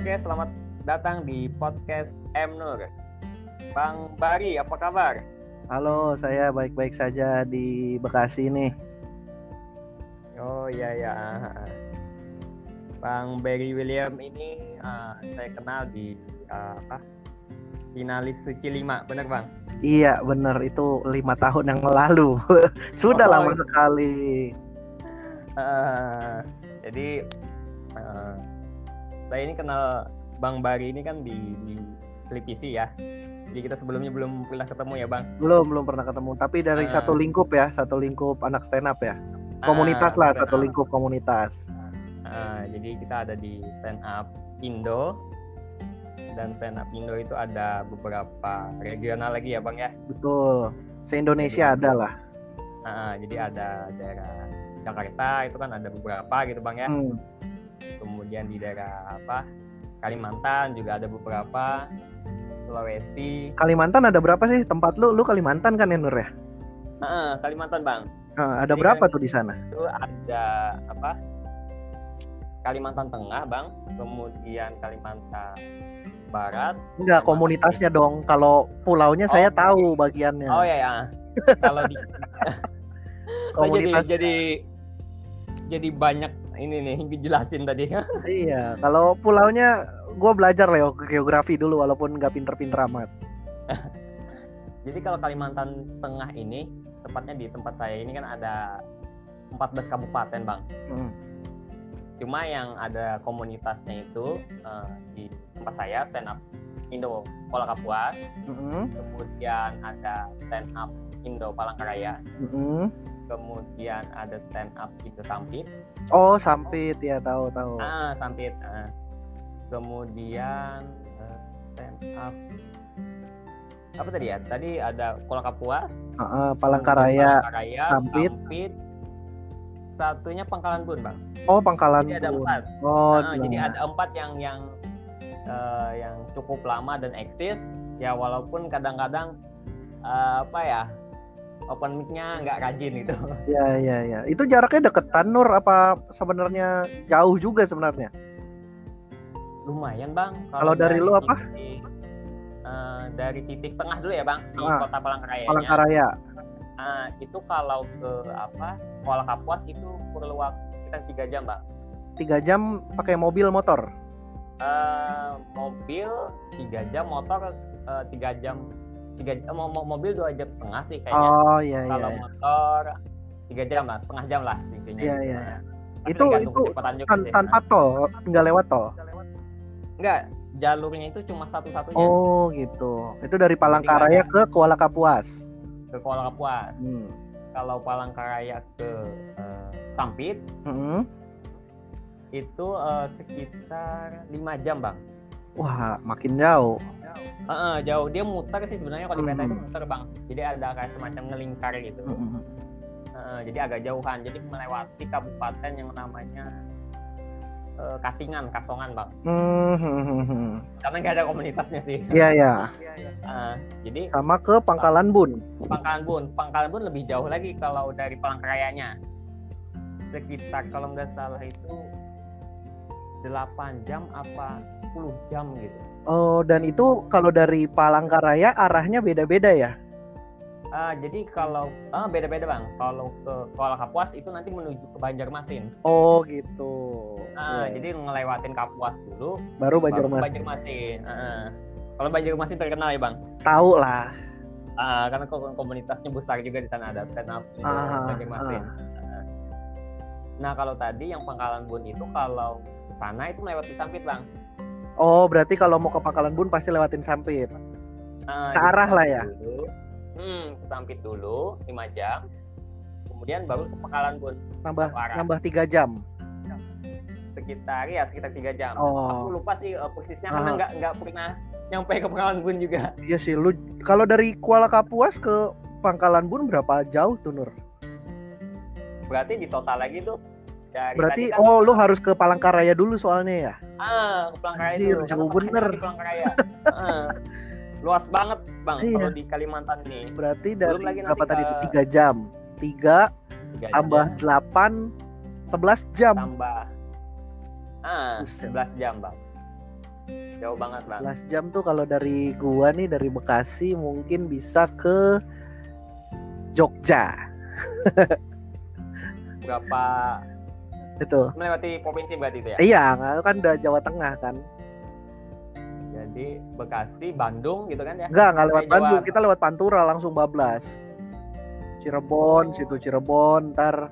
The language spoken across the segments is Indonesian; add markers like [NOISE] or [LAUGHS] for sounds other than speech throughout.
Oke, selamat datang di podcast M Nur. Bang Bari, apa kabar? Halo, saya baik-baik saja di Bekasi nih. Oh iya ya. Bang Barry William ini uh, saya kenal di uh, apa? Finalis Suci 5, bener bang? Iya, bener itu lima tahun yang lalu. [LAUGHS] Sudah Oh, lama iya. sekali. Eh, jadi eh, saya ini kenal Bang Bari ini kan di, di televisi ya. Jadi kita sebelumnya belum pernah ketemu ya bang. Belum belum pernah ketemu, tapi dari Ah. satu lingkup ya, satu lingkup anak stand up ya. Komunitas Ah, lah, satu lingkup komunitas. Ah, jadi kita ada di stand up Indo dan stand up Indo itu ada beberapa regional lagi ya bang ya. Betul. Se-Indonesia Jadi- ada lah. Ah, jadi ada daerah Jakarta itu kan ada beberapa gitu bang ya. Hmm. Kemudian di daerah apa Kalimantan juga ada beberapa. Sulawesi, Kalimantan ada berapa sih tempat lu? Lu Kalimantan kan ya Nur ya? Ah, Kalimantan bang. Ah, ada Jadi berapa kan- tuh di sana? Itu ada apa? Kalimantan Tengah bang, kemudian Kalimantan Barat. Enggak, komunitasnya dong. Kalau pulaunya saya Oh, tahu bagiannya. Oh ya ya. Kalau di [LAUGHS] [LAUGHS] jadi jadi jadi banyak ini nih [LAUGHS] dijelasin tadi. Iya, kalau pulaunya gue belajar lah geografi dulu walaupun nggak pinter-pinter amat. [LAUGHS] jadi kalau Kalimantan Tengah ini tepatnya di tempat saya ini kan ada 14 kabupaten bang. Hmm. Cuma yang ada komunitasnya itu eh, di tempat saya stand up Indo Pola Kapuas, Mm-mm. kemudian ada stand up Indo Palangkaraya, Mm-mm. Kemudian ada stand up Indo Sampit, Oh, Sampit ya tahu tahu. ah Sampit, ah. kemudian eh, stand up apa tadi ya? Tadi ada Pola Kapuas, Heeh, Palangkaraya. Palangkaraya, Sampit. Sampit, satunya Pangkalan Bun bang. Oh, Pangkalan. Jadi ada Bun. empat. Oh, Nah, jadi iya. ada empat yang yang eh, yang cukup lama dan eksis ya walaupun kadang-kadang eh, apa ya open mic-nya nggak rajin gitu. Iya, iya, iya. Itu jaraknya deketan Nur apa sebenarnya jauh juga sebenarnya? Lumayan bang. Kalau dari lu apa? titik- eh, dari titik tengah dulu ya bang di Ah, kota Palangkaraya. Palangkaraya. itu kalau ke apa Kuala Kapuas itu perlu waktu sekitar tiga jam bang. Tiga jam pakai mobil motor. Eh, mobil tiga jam, motor eh, tiga jam, tiga eh, mo- mo- mobil dua jam setengah sih kayaknya. Oh, iya, iya. kalau motor tiga jam lah setengah jam lah intinya Iya, iya, Nah, tapi Itu itu kecepatan juga tan- sih. tanpa tol, nggak lewat tol. enggak jalurnya itu cuma satu-satunya Oh, gitu. Itu dari Palangkaraya ke Kuala Kapuas. ke Kuala Kapuas Hmm. kalau Palangkaraya ke eh, Sampit Mm-mm. itu eh, sekitar lima jam bang Wah, makin jauh. Heeh, jauh dia muter sih sebenarnya kalau di peta itu Hmm. muter bang jadi ada kayak semacam ngelingkar gitu. Heeh, jadi agak jauhan jadi melewati kabupaten yang namanya eh, Katingan Kasongan bang karena nggak ada komunitasnya sih Iya, iya. Heeh, jadi Sama ke Pangkalan Bun. Pangkalan Bun. Pangkalan Bun lebih jauh lagi kalau dari Palangkarayanya. Sekitar kalau nggak salah itu 8 jam apa 10 jam gitu. Oh, dan itu kalau dari Palangkaraya arahnya beda-beda ya? Ah, jadi kalau ah, beda-beda bang. Kalau ke Kuala Kapuas itu nanti menuju ke Banjarmasin. Oh, gitu. Ah, Iya. jadi ngelewatin Kapuas dulu, baru baru ke Banjarmasin. Banjarmasin. Ah, kalau Banjarmasin terkenal ya bang. Tahu lah. Ah, karena ko- komunitasnya besar juga di sana ada stand up Indo Ah, Banjarmasin. Ah. Nah kalau tadi yang Pangkalan Bun itu kalau sana itu melewati Sampit bang. Oh, berarti kalau mau ke Pangkalan Bun pasti lewatin Sampit. Ah, Searah lah ya? Dulu. Hmm, ke Sampit dulu 5 jam. Kemudian baru ke Pangkalan Bun Nambah arah. nambah tiga jam. sekitar ya sekitar tiga jam. Oh. Aku lupa sih eh, persisnya karena Ah. nggak nggak pernah nyampe ke Pangkalan Bun juga. Iya sih, lu kalau dari Kuala Kapuas ke Pangkalan Bun berapa jauh tuh Nur? Berarti di total lagi tuh dari Berarti tadi kan, oh lu harus ke Palangkaraya dulu soalnya ya? ah ke Palangkaraya Anjir, dulu. jauh bener. Palangkaraya. Ah. Luas banget bang Iya. kalau di Kalimantan nih. Berarti dari Belum lagi berapa nanti tadi ke- tuh? Tiga jam. Tiga Tiga tambah jam, delapan, sebelas jam. tambah ah Buset. 11 jam bang jauh banget bang 11 jam tuh kalau dari gua nih dari Bekasi mungkin bisa ke Jogja [LAUGHS] berapa itu. Melewati provinsi berarti itu ya? Iya kan udah Jawa Tengah kan. Jadi Bekasi Bandung gitu kan ya? Enggak nggak lewat Jawa- Bandung kita lewat Pantura langsung bablas. Cirebon Oh. situ Cirebon ntar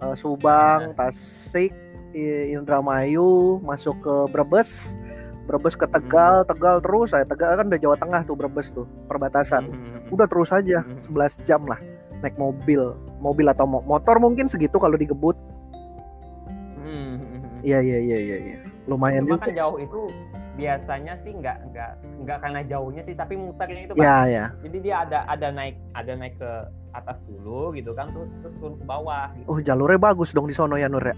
eh, Subang Tasik I- Indramayu masuk ke Brebes. Brebes ke Tegal Tegal terus saya Tegal kan udah Jawa Tengah tuh Brebes tuh perbatasan. Hmm, udah terus aja Mhm. 11 jam lah naik mobil. Mobil atau mo- motor mungkin segitu kalau digebut. hmm, hmm, hmm. Iya iya iya iya iya. Lumayan Cuma juga. kan jauh itu biasanya sih nggak nggak nggak karena jauhnya sih tapi muternya itu Bang. ya ya jadi dia ada ada naik ada naik ke atas dulu gitu kan terus, terus turun ke bawah gitu. oh jalurnya bagus dong di sono ya Nur ya?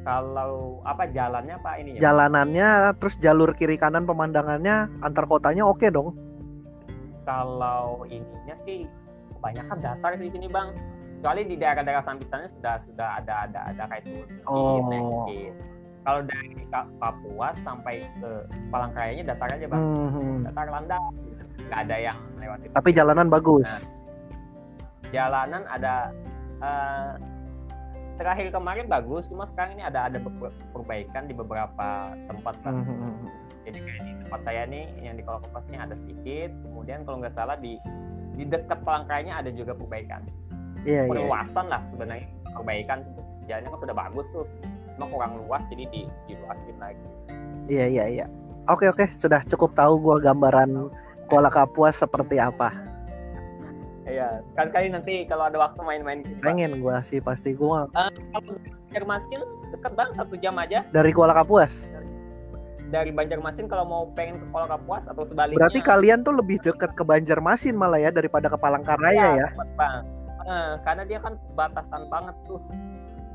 Kalau apa jalannya apa ini ya jalanannya terus jalur kiri kanan pemandangannya antar kotanya oke dong? Kalau ininya sih kebanyakan datar sih di sini bang kecuali di daerah-daerah sampisannya sudah sudah ada ada ada kayak Oh. kalau dari Papua sampai ke Palangkarayanya datar aja bang. Hmm, datar landai nggak ada yang melewati tapi jalanan bagus. Nah, jalanan ada eh, terakhir kemarin bagus cuma sekarang ini ada ada perbaikan di beberapa tempat Bang. Hmm, jadi kayak di tempat saya nih yang di kolong kompasnya ada sedikit. Kemudian kalau nggak salah di di dekat Palangkarayanya ada juga perbaikan iya iya. Perluasan lah sebenarnya perbaikan jalannya kan sudah bagus tuh cuma kurang luas jadi di diluasin lagi. Iya iya iya. Oke oke sudah cukup tahu gua gambaran Kuala Kapuas seperti apa. Iya, sekali-sekali nanti kalau ada waktu main-main gitu. Pengen gua sih pasti. Gua Eh, kalau Banjarmasin deket bang satu jam aja. Dari Kuala Kapuas? Dari Banjarmasin kalau mau pengen ke Kuala Kapuas atau sebaliknya. berarti kalian tuh lebih dekat ke Banjarmasin malah ya daripada ke Palangkaraya ya? Iya, tepat, bang. Eh, karena dia kan batasan banget tuh.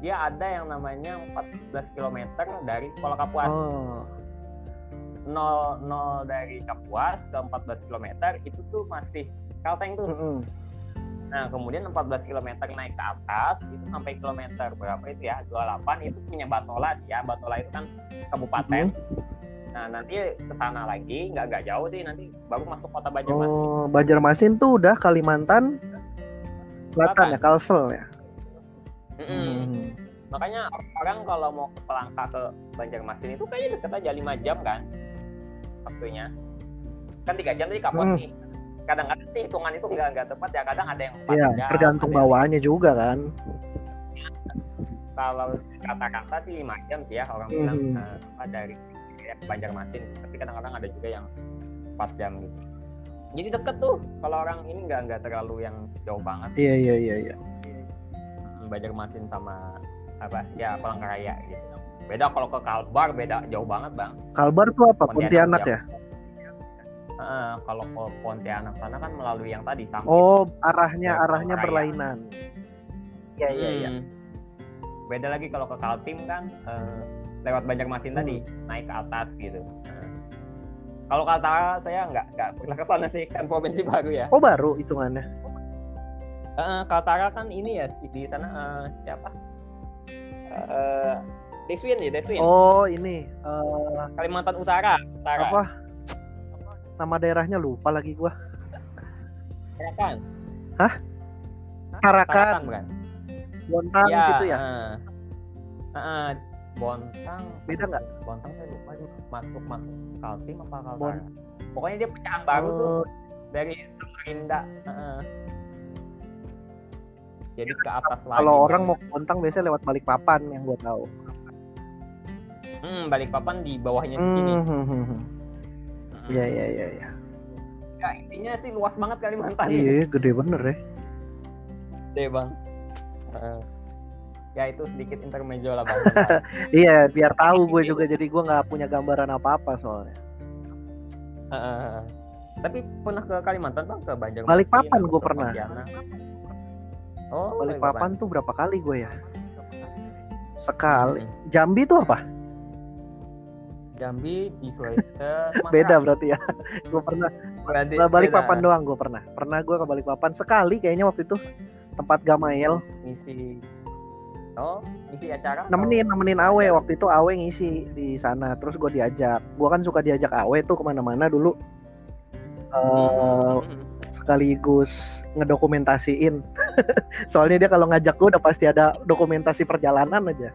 Dia ada yang namanya 14 km dari Kuala Kapuas. oh Nol, nol dari Kapuas ke 14 km itu tuh masih kalteng tuh. mm-mm. Nah, kemudian 14 km naik ke atas itu sampai kilometer berapa itu ya? 28 itu punya Batola sih ya. Batola itu kan kabupaten. Nah, nanti ke sana lagi nggak nggak jauh sih nanti baru masuk kota Banjarmasin. Oh, Banjarmasin tuh udah Kalimantan Selatan ya, Kalsel ya. Mm-mm. Hmm. Makanya orang kalau mau ke Pelangka ke Banjarmasin itu kayaknya deket aja 5 jam kan waktunya. Kan tiga jam tadi kapot Hmm. nih. Kadang-kadang sih hitungan itu nggak nggak tepat ya. Kadang ada yang 4 Iya, jam. tergantung ada yang- bawaannya juga kan. Kalau kata-kata sih 5 jam sih ya orang Mhm. bilang eh, apa, dari ya, Banjarmasin. Tapi kadang-kadang ada juga yang 4 jam gitu. Jadi deket tuh kalau orang ini nggak nggak terlalu yang jauh banget. Iya iya iya iya. Hmm, Banjarmasin sama apa ya Palangkaraya gitu. Beda kalau ke Kalbar beda jauh banget bang. Kalbar tuh apa? Pontianak Pontianak ya? Heeh, kalau ke Pontianak sana kan melalui yang tadi Sampit. Oh, arahnya Ya, arahnya berlainan. Iya iya iya. Hmm. Beda lagi kalau ke Kaltim kan eh, lewat Banjarmasin Hmm. tadi naik ke atas gitu. Kalau Kaltara saya nggak nggak pernah ke sana sih kan provinsi baru ya. Oh, baru hitungannya. Eh, Kaltara kan ini ya di sana eh, siapa? Eh Deswin ya Deswin. Oh, ini eh, Kalimantan Utara. Utara. apa? Nama daerahnya lupa lagi gua. Tarakan. Hah? Tarakan Tarakan, bukan? Bontang gitu ya. eh. Heeh. Bontang. Beda nggak? Bontang saya lupa. Masuk masuk Kaltim apa Kaltara? Bon- Pokoknya dia pecahan baru tuh Oh, dari Samarinda. Heeh. Jadi ke atas lagi. kalau orang mau ke Bontang biasanya lewat Balikpapan yang gua tahu. hmm, Balikpapan di bawahnya di sini. Hmm, hmm, hmm. Iya iya iya iya. Ya, intinya sih luas banget Kalimantan. Iya, gede bener ya. Gede bang. Heeh. Ya itu sedikit intermezzo lah bang. [LAUGHS] Iya, biar tahu gue juga jadi gue nggak punya gambaran apa-apa soalnya. Heeh. Tapi pernah ke Kalimantan bang ke Banjarmasin? Balikpapan atau gua ke pernah. Oh, Balikpapan tuh berapa kali gue ya? Sekali. Hmm. Jambi tuh apa? Jambi di Sulawesi. [LAUGHS] Beda berarti ya. gue pernah Berarti Balikpapan beda. doang gue pernah. Pernah gue ke Balikpapan sekali kayaknya waktu itu tempat Gamail. Ngisi Oh, isi acara? nemenin nemenin Awe waktu itu Awe ngisi di sana terus gue diajak gue kan suka diajak Awe tuh ke mana-mana dulu Hmm. sekaligus ngedokumentasiin [LAUGHS] soalnya dia kalau ngajak gue udah pasti ada dokumentasi perjalanan aja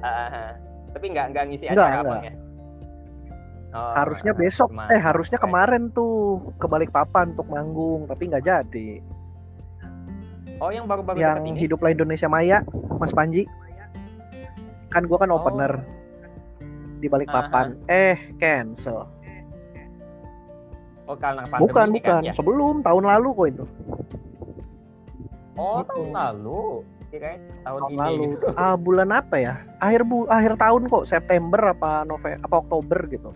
Ah, tapi nggak nggak ngisi Nggak, acara nggak. abang ya? Oh, harusnya ah, besok cuma- eh harusnya kemarin tuh ke Balikpapan untuk manggung tapi nggak jadi Oh, yang baru-baru yang ini? hiduplah Indonesia Maya Mas Panji. Kan gue kan Oh. opener di Balikpapan eh cancel. Oh, karena pandemi bukan ini bukan. kan ya? sebelum tahun lalu kok itu. Oh, Gitu. tahun lalu. Kirain tahun, tahun ini. lalu. Gitu. [LAUGHS] ah bulan apa ya? Akhir bu akhir tahun kok. September apa November apa Oktober gitu.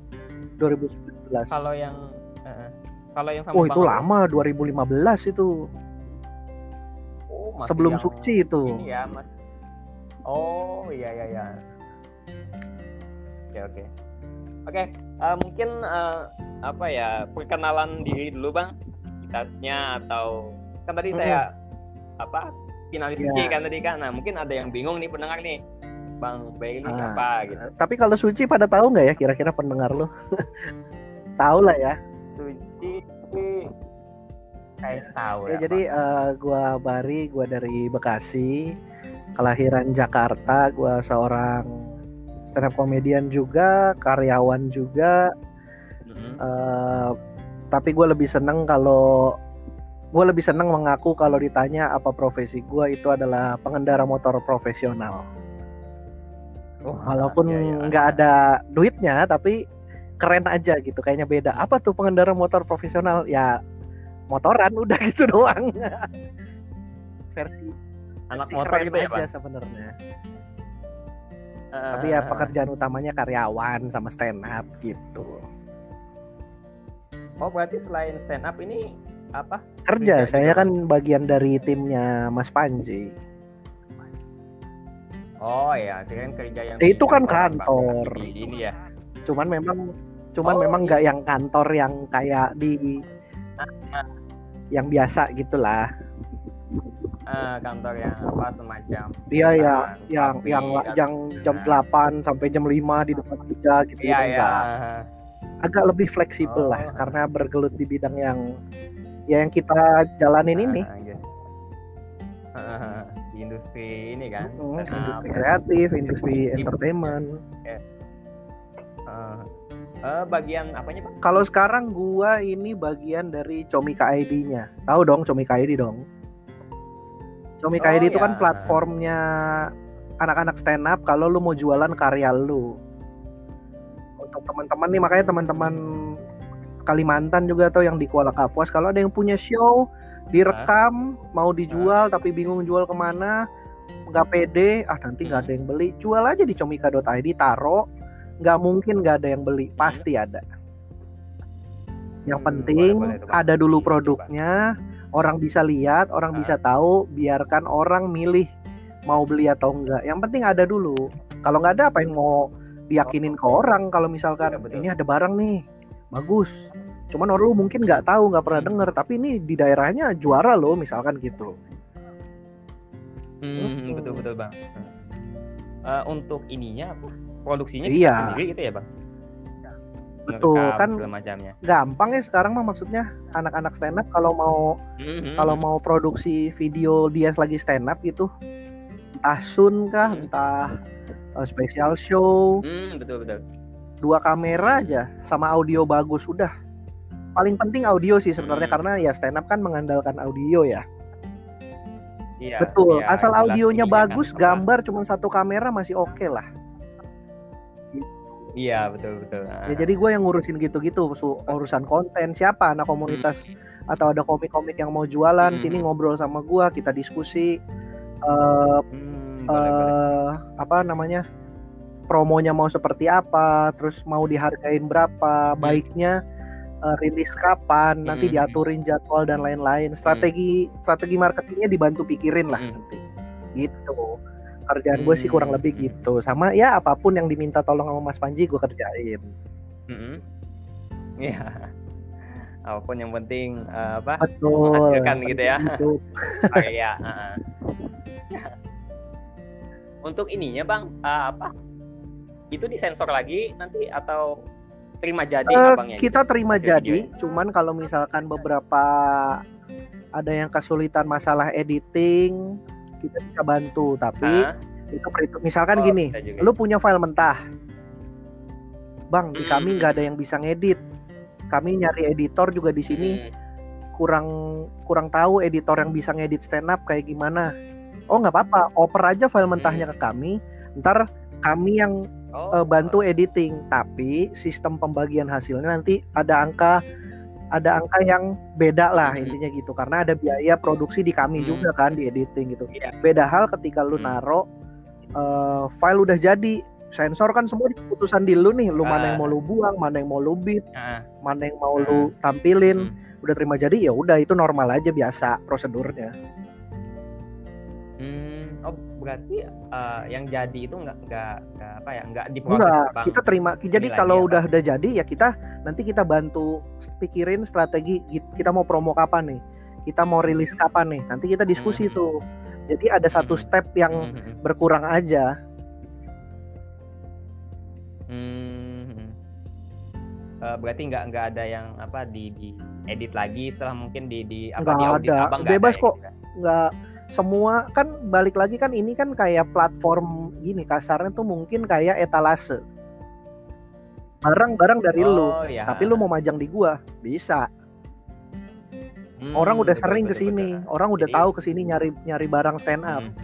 2019 Kalau yang eh, kalau yang sama oh itu lama. 2015 itu. Oh, masih sebelum suci itu Ini ya, Mas. Oh, iya iya iya. Oke, oke. Oke, eh, mungkin eh, apa ya, perkenalan diri dulu, Bang. Identitasnya atau kan tadi Mm-mm. saya apa? Finalis suci kan tadi kan. Nah, mungkin ada yang bingung nih pendengar nih. Bang Bay ini Ah. siapa gitu. tapi kalau suci pada tahu nggak ya kira-kira pendengar lo [LAUGHS] tahu lah ya Suci kayak tahu Ya, ya. jadi eh, gua Bari, gua dari Bekasi, kelahiran Jakarta, gua seorang stand up comedian juga, karyawan juga. Mm-mm. eh, tapi gue lebih seneng kalau gue lebih seneng mengaku kalau ditanya apa profesi gue itu adalah pengendara motor profesional. Oh, Walaupun iya, iya. nggak ada duitnya, tapi keren aja gitu. Kayaknya beda. Apa tuh pengendara motor profesional? Ya motoran udah gitu [LAUGHS] doang. Versi anak versi motor keren gitu ya, sebenarnya. Eh, Tapi ya pekerjaan utamanya karyawan sama stand up gitu. Oh, berarti selain stand up ini apa? Kerja, saya juga. kan bagian dari timnya Mas Panji. Oh ya, kirain kerja yang Eh, itu kan kantor. Ini ya. Cuman memang cuman Oh, memang iya. nggak yang kantor yang kayak di yang biasa gitulah. Eh, kantor yang apa semacam Iya ya, perusahaan, yang yang yang jam Nah. 8 sampai jam 5 di depan meja gitu Iya ya. enggak. Agak lebih fleksibel Oh. lah karena bergelut di bidang yang ya yang kita jalanin ini. Ah, gitu. Eh, di industri ini kan. Up, industri kreatif, industri entertainment. Eh, eh, bagian apanya, Pak? Kalau sekarang gua ini bagian dari Comika ID-nya. Tahu dong Comika ID dong. Comika Oh, ID itu ya. kan platformnya anak-anak stand up kalau lu mau jualan karya lu. Untuk teman-teman nih makanya teman-teman Kalimantan juga atau yang di Kuala Kapuas kalau ada yang punya show direkam mau dijual tapi bingung jual ke mana nggak pede ah nanti nggak Hmm. ada yang beli jual aja di comika.id taro nggak mungkin nggak ada yang beli pasti ada yang Hmm, penting boleh, boleh ada dulu produknya orang bisa lihat orang Ah. bisa tahu biarkan orang milih mau beli atau enggak yang penting ada dulu kalau nggak ada apa yang mau diyakinin ke orang kalau misalkan Iya, betul. ini ada barang nih bagus cuman orang lu mungkin nggak tahu nggak pernah Hmm. denger tapi ini di daerahnya juara loh misalkan gitu Hmm, betul betul, Bang. Eh, untuk ininya apa? Produksinya Iya. sendiri gitu ya, Bang? Betul, Ngerekam kan macamnya. gampang ya sekarang mah maksudnya anak-anak stand up kalau mau Mhm. kalau mau produksi video dia lagi stand up gitu entah sun kah Hmm. entah uh, special show Hmm, betul betul. dua kamera aja sama audio bagus udah paling penting audio sih sebenarnya Hmm. karena ya stand up kan mengandalkan audio ya Iya. betul iya, asal audionya ininya kan, bagus gambar cuma satu kamera masih oke lah Iya, betul betul. ya jadi gue yang ngurusin gitu-gitu urusan konten. Siapa anak komunitas atau ada komik-komik yang mau jualan? Hmm. sini ngobrol sama gue kita diskusi. Eh Hmm, boleh, boleh. eh apa namanya? Promonya mau seperti apa? Terus mau dihargain berapa? Baiknya eh, rilis kapan? Nanti Hmm. diaturin jadwal dan lain-lain. Strategi strategi marketingnya dibantu pikirin lah Hmm. nanti. Gitu kerjaan gue sih kurang Hmm. lebih gitu sama ya apa pun yang diminta tolong sama Mas Panji gue kerjain Mm-mm. Iya. [LAUGHS] Apa pun yang penting eh, apa betul Menghasilkan gitu ya. Gitu. karya. [LAUGHS] heeh. untuk ininya bang uh, apa itu disensor lagi nanti atau terima jadi uh, abangnya kita gitu? terima jadi videonya. cuman kalau misalkan beberapa ada yang kesulitan masalah editing kita bisa bantu tapi Hah? itu misalkan oh, gini lu punya file mentah bang di hmm. kami nggak ada yang bisa ngedit kami nyari editor juga di sini hmm. kurang kurang tahu editor yang bisa ngedit stand up kayak gimana oh nggak apa-apa oper aja file mentahnya hmm. ke kami ntar kami yang oh. uh, bantu editing tapi sistem pembagian hasilnya nanti ada angka ada angka yang beda lah hmm. intinya gitu karena ada biaya produksi di kami hmm. juga kan di editing gitu yeah. beda hal ketika lu hmm. naro uh, file udah jadi sensor kan semua keputusan di lu nih lu uh. mana yang mau lu buang mana yang mau lu bit uh. mana yang mau uh. lu tampilin hmm. udah terima jadi ya udah itu normal aja biasa prosedurnya Hmm, oh berarti uh, yang jadi itu nggak nggak apa ya nggak diproses Enggak, bang. kita terima. Jadi kalau udah udah jadi ya kita nanti kita bantu pikirin strategi kita mau promo kapan nih, kita mau rilis kapan nih. Nanti kita diskusi hmm. tuh. Jadi ada satu hmm. step yang hmm. hmm, hmm. berkurang aja. Hmm. Uh, berarti nggak nggak ada yang apa di, di edit lagi setelah mungkin di di apa nggak di audit ada. abang bebas ada ya kok ya, nggak semua kan balik lagi kan ini kan kayak platform gini kasarnya tuh mungkin kayak etalase barang-barang dari oh, lu ya. tapi lu mau majang di gua bisa hmm, orang udah betul, sering ke sini orang udah Jadi, tahu ke sini nyari nyari barang stand up hmm.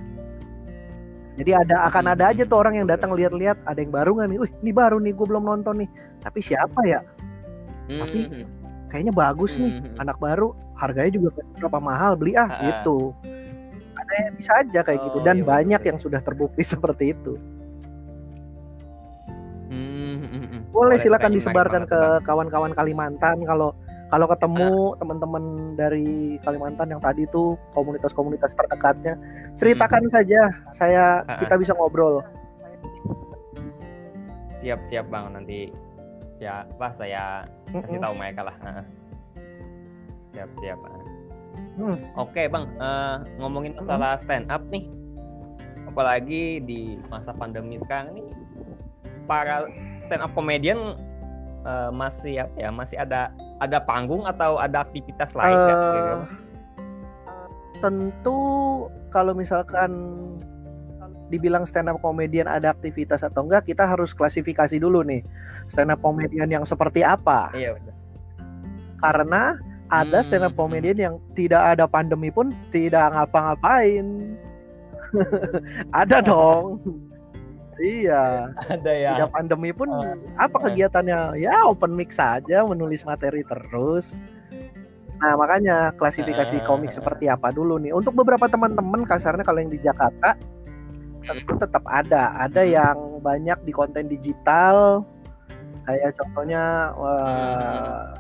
jadi ada akan hmm, ada aja tuh orang yang datang lihat-lihat ada yang baru nggak nih, wih ini baru nih gue belum nonton nih. Tapi siapa ya? Hmm. Tapi kayaknya bagus nih, hmm. anak baru, harganya juga berapa mahal beli ah gitu ada bisa aja kayak gitu. oh, gitu dan iya, banyak yang sudah terbukti [LAUGHS] seperti itu hmm, hmm, hmm. hmm. boleh silakan disebarkan ke kawan-kawan Kalimantan kalau kalau ketemu uh. teman-teman dari Kalimantan yang tadi tuh komunitas-komunitas terdekatnya ceritakan hmm. saja saya uh. kita bisa ngobrol siap siap bang nanti siapa saya kasih tahu mereka lah siap siap Hmm. Oke bang, uh, ngomongin masalah stand up nih, apalagi di masa pandemi sekarang ini, para stand up comedian uh, masih apa ya, masih ada ada panggung atau ada aktivitas lain uh, gitu? Tentu kalau misalkan dibilang stand up comedian ada aktivitas atau enggak, kita harus klasifikasi dulu nih stand up comedian yang seperti apa. Iya. Karena ada hmm, stand up hmm, hmm. comedian yang tidak ada pandemi pun tidak ngapa-ngapain. [LAUGHS] ada dong. iya. Ada ya. Tidak pandemi pun uh, apa uh. kegiatannya? Ya open mic saja, menulis materi terus. Nah, makanya klasifikasi uh, komik seperti apa dulu nih. Untuk beberapa teman-teman kasarnya kalau yang di Jakarta tentu tetap ada. Ada yang banyak di konten digital kayak contohnya uh,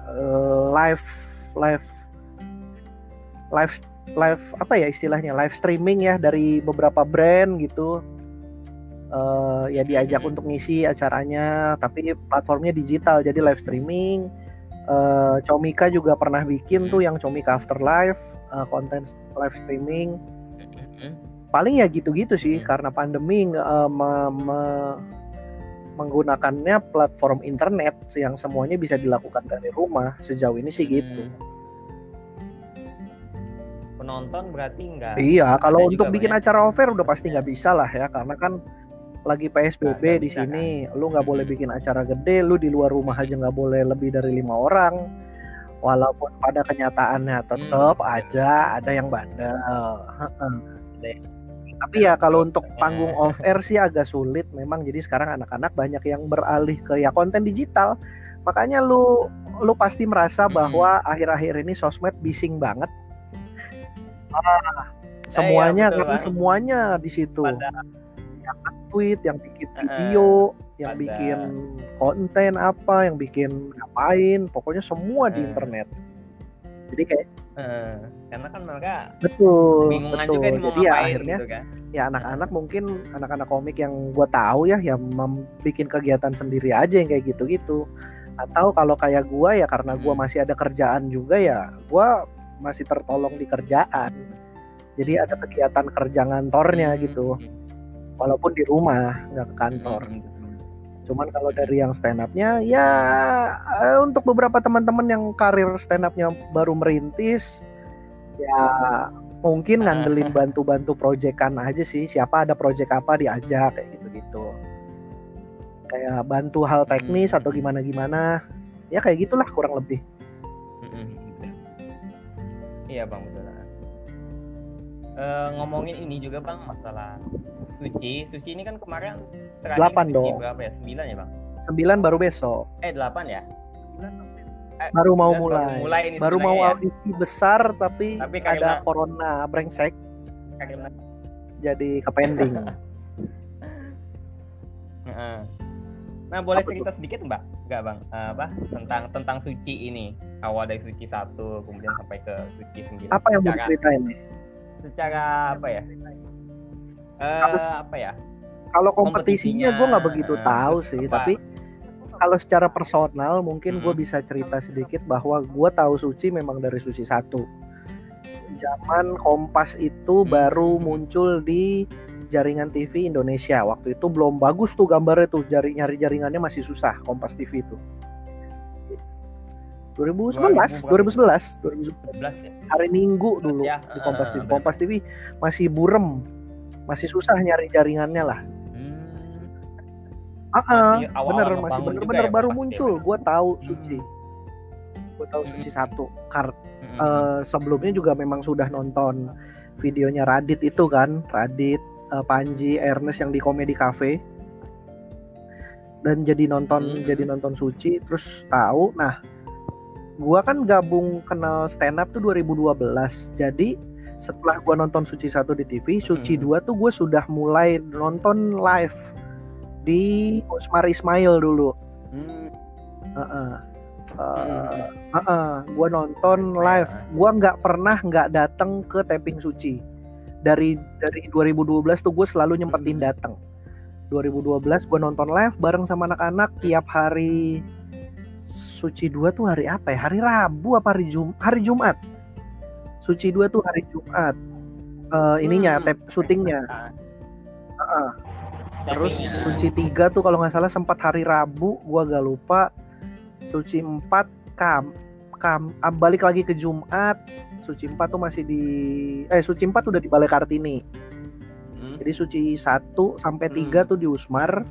live live live live apa ya istilahnya live streaming ya dari beberapa brand gitu uh, ya diajak hmm. untuk ngisi acaranya tapi platformnya digital jadi live streaming uh, Comika juga pernah bikin hmm. tuh yang Comika After Live uh, konten live streaming hmm. paling ya gitu-gitu sih hmm. karena pandemi uh, me, me, menggunakannya platform internet yang semuanya bisa dilakukan dari rumah sejauh ini sih gitu. Hmm. Penonton berarti enggak? Iya, kalau untuk bikin banyak. acara offer udah pasti nggak bisa lah ya, karena kan lagi PSBB nah, di sini, kan? lu nggak hmm. boleh bikin acara gede, lu di luar rumah aja nggak boleh lebih dari lima orang. Walaupun pada kenyataannya tetap hmm. aja ada yang bandel. Tapi ya kalau untuk panggung off air sih agak sulit memang jadi sekarang anak-anak banyak yang beralih ke ya konten digital. Makanya lu lu pasti merasa bahwa akhir-akhir ini sosmed bising banget. Ah, semuanya eh, ya, karena semuanya di situ. Yang tweet, yang bikin video, uh, yang pada... bikin konten apa, yang bikin ngapain, pokoknya semua uh, di internet. Jadi kayak karena kan mereka betul bingungan betul. juga nih mau Jadi ya akhirnya gitu kan. ya anak-anak mungkin anak-anak komik yang gue tahu ya yang bikin kegiatan sendiri aja yang kayak gitu-gitu atau kalau kayak gue ya karena gue hmm. masih ada kerjaan juga ya gue masih tertolong di kerjaan jadi ada kegiatan kerja ngantornya hmm. gitu walaupun di rumah nggak ke kantor Mm, mm, cuman kalau dari yang stand upnya ya eh, untuk beberapa teman-teman yang karir stand upnya baru merintis ya mungkin [LAUGHS] ngandelin bantu-bantu proyekan aja sih siapa ada proyek apa diajak kayak gitu-gitu kayak bantu hal teknis Hmm. atau gimana-gimana ya kayak gitulah kurang lebih mm, mm, betul. Iya bang betul. Eh, ngomongin ini juga bang masalah suci. Suci ini kan kemarin terakhir Delapan suci dong. berapa ya? Sembilan ya bang? sembilan baru besok Eh delapan ya? Eh, baru mau mulai Baru mulai ini baru mau ya. audisi besar tapi, Tapi ada karena- corona brengsek Karena jadi ke pending [LAUGHS] Heeh. Nah, boleh Apa cerita sedikit Mbak? Enggak, Bang. Eh, apa? Tentang tentang suci ini. Awal dari suci satu kemudian sampai ke suci sembilan. apa yang mau diceritain Secara apa ya? Eh, apa ya? kalau kompetisinya gue nggak begitu Kompetisinya, tahu sih apa? tapi kalau secara personal mungkin gue Mm-mm. bisa cerita sedikit bahwa gue tahu Suci memang dari Suci satu zaman Kompas itu Hmm. baru muncul di jaringan TV Indonesia waktu itu belum bagus tuh gambarnya tuh jari nyari jaringannya masih susah Kompas TV itu 2011 2011 2011 11 ya. hari Minggu dulu Ya, di Kompas TV. Kompas TV masih burem masih susah nyari jaringannya lah Hmm. Ah, ah, Masih awal-awal bener masih juga bener-bener ya, baru Kompas muncul. Gue tahu Hmm. Suci, gue tahu Hmm. Suci satu. Kar Mm-mm. eh, sebelumnya juga memang sudah nonton videonya Radit itu kan, Radit, eh, Panji, Ernest yang di Comedy Cafe. Dan jadi nonton Hmm. jadi nonton Suci, terus tahu. Nah, gua kan gabung kenal stand up tuh 2012. Jadi setelah gua nonton Suci satu di TV, Suci Hmm. 2 tuh gue sudah mulai nonton live di Usmar Ismail dulu. Hmm. Heeh. Hmm. Heeh, gue nonton live. ah. Gue nggak pernah nggak datang ke tapping suci. Dari dari 2012 tuh gue selalu nyempetin datang. 2012 gue nonton live bareng sama anak-anak tiap hari Suci 2 tuh hari apa ya? Hari Rabu apa hari Jum hari Jumat? Suci 2 tuh hari Jumat. Eh, ininya Hmm. tap syutingnya. Ah. Heeh. Terus. Suci 3 tuh kalau nggak salah sempat hari Rabu, gua agak lupa. Suci 4 kam kam ah, balik lagi ke Jumat. Suci 4 tuh masih di eh Suci 4 udah di Balai Kartini. Hmm. Jadi Suci 1 sampai Hmm. 3 tuh di Usmar.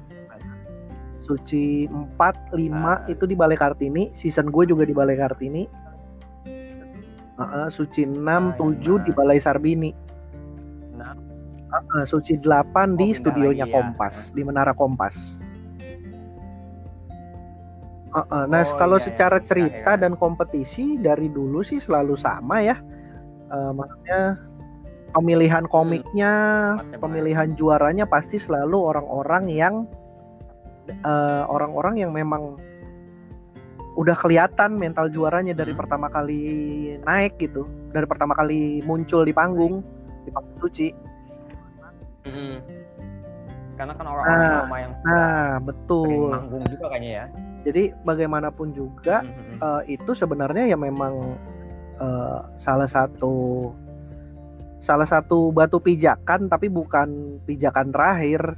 Suci 4, 5 Ah. itu di Balai Kartini. Season gue juga di Balai Kartini. Heeh, Suci 6, Ah, 7 iya. di Balai Sarbini. Nah, Heeh, Suci 8 di Oh, pindah studionya lagi ya. Kompas, di Menara Kompas. Heeh, nah, Oh, kalau iya, secara iya. cerita Akhirnya. dan kompetisi dari dulu sih selalu sama ya. Eh, maksudnya pemilihan komiknya, pemilihan juaranya pasti selalu orang-orang yang eh, orang-orang yang memang udah kelihatan mental juaranya dari Hmm. pertama kali naik gitu, dari pertama kali muncul di panggung di panggung suci. Mm-mm. Karena kan orang-orang Nah, lama yang sudah Nah, sering betul. manggung juga kayaknya ya. Jadi bagaimanapun juga Mm-mm. eh, itu sebenarnya ya memang eh, salah satu salah satu batu pijakan tapi bukan pijakan terakhir.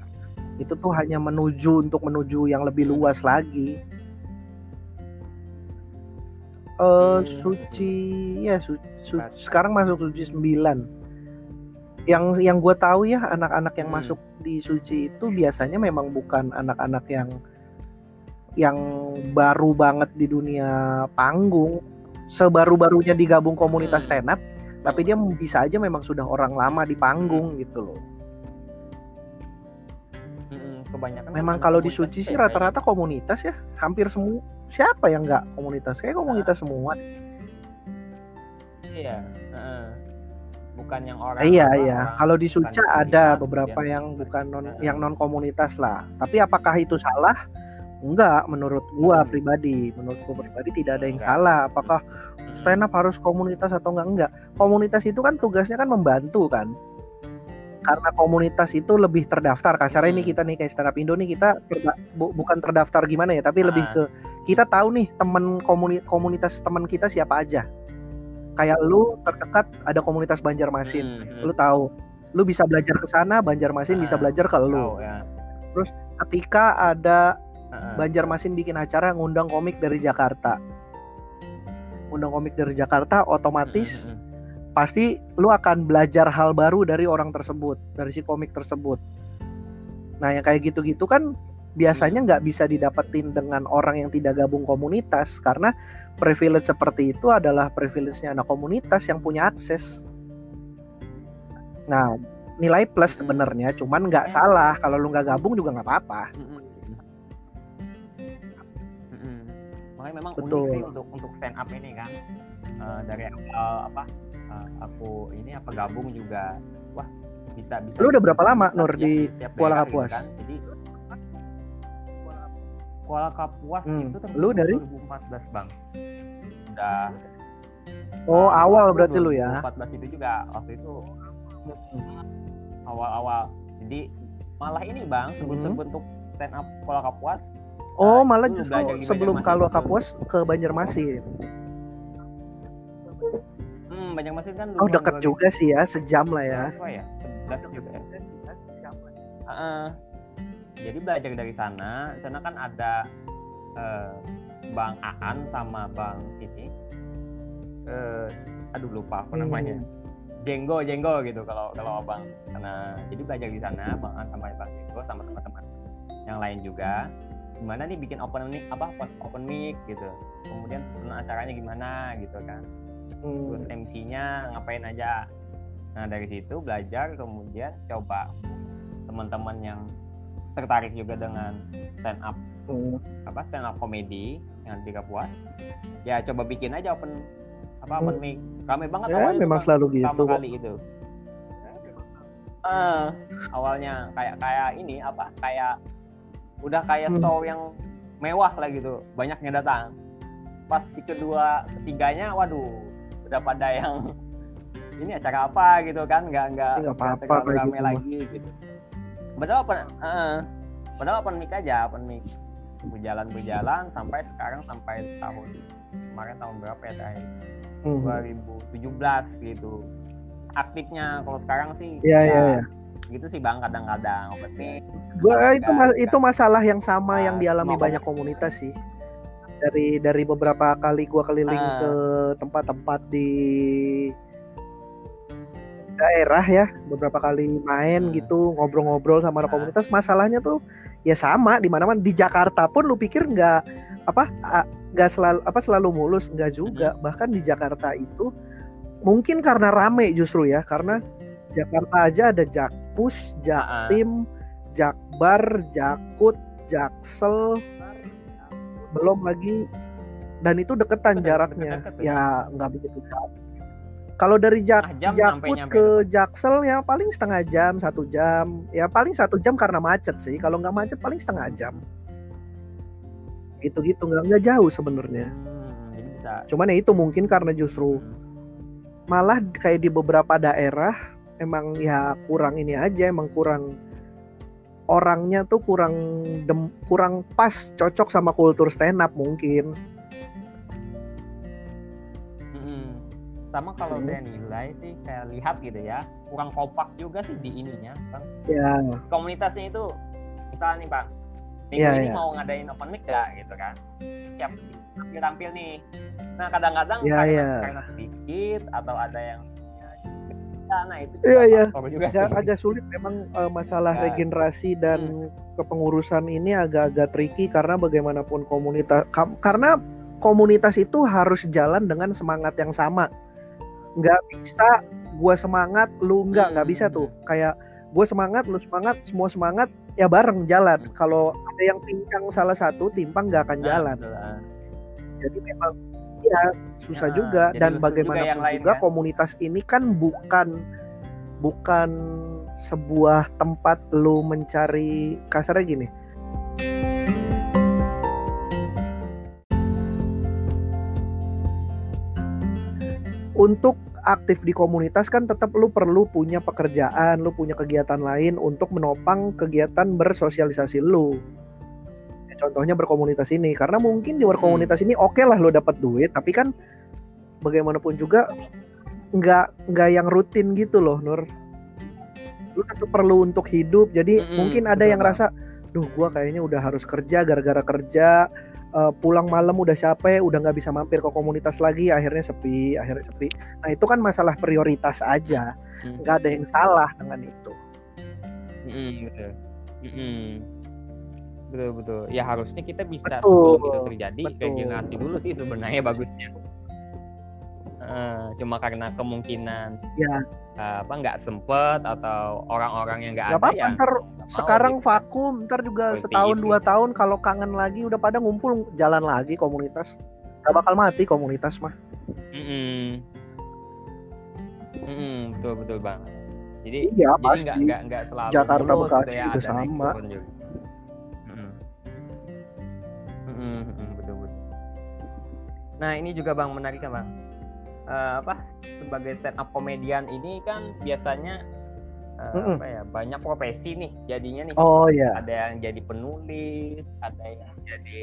Itu tuh hanya menuju untuk menuju yang lebih Hmm. luas lagi. Hmm. suci ya su- su- Berarti- sekarang masuk suci 9. Yang yang gue tahu ya anak-anak yang Hmm. masuk di suci itu biasanya memang bukan anak-anak yang yang baru banget di dunia panggung sebaru-barunya digabung komunitas Hmm. stand up tapi dia bisa aja memang sudah orang lama di panggung gitu loh. Kebanyakan kan memang kalau di suci sih ya, rata-rata komunitas ya hampir semua siapa yang nggak komunitas kayak komunitas semua kayaknya. Iya. heeh. Bukan yang orang. iya iya orang- kalau di suca ada komunitas, beberapa ya. yang bukan non Nah. yang non komunitas lah tapi apakah itu salah enggak menurut gua Hmm. pribadi menurut gua pribadi tidak ada yang Enggak. salah apakah Mm-mm. stand up harus komunitas atau enggak enggak komunitas itu kan tugasnya kan membantu kan karena komunitas itu lebih terdaftar kasarnya ini Hmm. kita nih kayak stand up Indo nih kita terda- bu- bukan terdaftar gimana ya tapi lebih Ah. ke kita tahu nih teman komuni- komunitas teman kita siapa aja kayak lu terdekat ada komunitas Banjarmasin Mm-mm. lu tahu lu bisa belajar ke sana Banjarmasin bisa Ah, belajar ke lu Tahu ya. ketika ada Heeh. Banjarmasin bikin acara ngundang komik dari Jakarta ngundang komik dari Jakarta otomatis Mm, mm, mm. Pasti lu akan belajar hal baru dari orang tersebut dari si komik tersebut nah yang kayak gitu-gitu kan biasanya nggak bisa didapetin dengan orang yang tidak gabung komunitas karena privilege seperti itu adalah privilege-nya anak komunitas yang punya akses nah nilai plus Hmm. sebenarnya cuman nggak Ya. salah kalau lu nggak gabung juga nggak apa-apa. Makanya memang Betul. unik sih untuk untuk stand up ini kan. Eh, dari awal apa aku ini apa gabung juga wah bisa bisa Lu udah berapa lama, Nur, di Kuala Kapuas? kan. Jadi Kuala Kapuas Hmm. itu Lu dari? 2014 bang. Udah oh Ah, awal berarti lu ya 2014 itu juga waktu itu awal-awal. Jadi malah ini bang sebelum Hmm. terbentuk stand up Kuala Kapuas. oh nah, malah justru sebelum itu. Kapuas ke Banjarmasin Hmm, Banjarmasin kan oh 2000 juga sih ya sejam lah ya berapa ya? 11 juga ya. Heeh. Jadi belajar dari sana, sana kan ada eh, Bang Aan sama Bang ini. Eh, aduh lupa apa namanya. Hmm. Jenggo, Jenggo gitu kalau kalau abang karena jadi belajar di sana Bang An sama Bang Jenggo sama teman-teman yang lain juga gimana nih bikin open mic apa open, open mic gitu kemudian susunan acaranya gimana gitu kan Hmm. terus MC-nya ngapain aja nah dari situ belajar kemudian coba teman-teman yang tertarik juga dengan stand up Hmm. apa stand up komedi yang di Kapuas ya coba bikin aja open apa open mic rame banget ya awalnya memang selalu gitu kali itu Eh, awalnya kayak kayak ini apa kayak udah kayak Hmm. show yang mewah lah gitu banyaknya datang pas di kedua ketiganya waduh udah pada yang [LAUGHS] ini acara apa? gitu kan nggak nggak Ya, nggak apa-apa rame gitu lagi gitu. Padahal open eh, padahal open mic aja open mic. Berjalan berjalan sampai sekarang sampai tahun kemarin tahun berapa ya terakhir Hmm. 2017 gitu. Aktifnya kalau sekarang sih Iya, ya, iya, iya. gitu sih bang kadang-kadang open mic. Gua itu ma- Enggak, itu masalah yang sama Ah, yang dialami semua banyak komunitas sih. Dari dari beberapa kali gua keliling Ah. ke tempat-tempat di daerah ya, beberapa kali main Hmm. gitu, ngobrol-ngobrol sama Ah. komunitas, masalahnya tuh ya sama di mana-mana di Jakarta pun lu pikir nggak apa nggak selalu apa selalu mulus nggak juga bahkan di Jakarta itu mungkin karena rame justru ya karena Jakarta aja ada Jakpus. Jaktim, Jakbar, Jakut, Jaksel, belum lagi dan itu deketan Deket- jaraknya. deket-deket tuh. Ya nggak begitu jauh. Kalau dari Jak Setengah jam Jakut ke Jaksel ya paling setengah jam, satu jam. Ya paling satu jam karena macet sih. Kalau nggak macet paling setengah jam. Gitu-gitu nggak nggak jauh sebenarnya. Hmm, bisa Cuman ya itu mungkin karena justru malah kayak di beberapa daerah emang ya kurang ini aja emang kurang orangnya tuh kurang dem- kurang pas cocok sama kultur stand up mungkin Mm-mm. sama kalau Hmm. saya nilai sih saya lihat gitu ya kurang kompak juga sih di ininya bang ya komunitasnya itu misalnya nih bang minggu Iya, ini iya. mau ngadain open mic gak gitu kan siap tampil tampil nih nah kadang-kadang karena, iya. karena sedikit atau ada yang ya, nah itu Iya, iya. faktor juga sih agak, agak sulit memang eh, masalah Ya. regenerasi dan kepengurusan ini agak-agak tricky karena bagaimanapun komunitas karena komunitas itu harus jalan dengan semangat yang sama nggak bisa gua semangat lu nggak nggak bisa tuh kayak gue semangat lu semangat semua semangat ya bareng jalan Hmm. kalau ada yang pincang salah satu timpang nggak akan Nah, jalan betul, ah. jadi memang ya susah Nah, juga dan juga bagaimanapun lain, juga kan? komunitas ini kan bukan bukan sebuah tempat lu mencari kasarnya gini untuk aktif di komunitas kan tetap lu perlu punya pekerjaan, lu punya kegiatan lain untuk menopang kegiatan bersosialisasi lu. Ya, contohnya berkomunitas ini, karena mungkin di berkomunitas ini oke lah lu dapat duit, tapi kan bagaimanapun juga nggak nggak yang rutin gitu loh, Nur. lu tetap perlu untuk hidup jadi Mm-mm, mungkin ada betul, yang rasa duh gua kayaknya udah harus kerja gara-gara kerja eh, pulang malam udah capek udah nggak bisa mampir ke komunitas lagi akhirnya sepi akhirnya sepi nah itu kan masalah prioritas aja Hmm. nggak ada yang salah dengan itu Mm-mm, betul. Mm-mm. Betul betul. Ya harusnya kita bisa Betul, sebelum itu terjadi betul. regenerasi dulu sih sebenarnya bagusnya. Eh, cuma karena kemungkinan Ya. eh, apa nggak sempet atau orang-orang yang nggak ada apa-apa ya ntar sekarang gitu. vakum ntar juga Seperti setahun itu. dua tahun kalau kangen lagi udah pada ngumpul jalan lagi komunitas nggak bakal mati komunitas mah Mm-mm. Mm-mm, betul betul bang. Jadi iya jadi nggak nggak nggak selalu Jakarta, mulus Bekasi gitu ya, juga ada sama. juga. Mm-mm, mm-mm, betul betul. Nah ini juga bang menarik kan bang. Eh, apa sebagai stand up komedian ini kan biasanya eh, Mm-mm. apa ya banyak profesi nih jadinya nih. oh ya Ada yang jadi penulis, ada yang jadi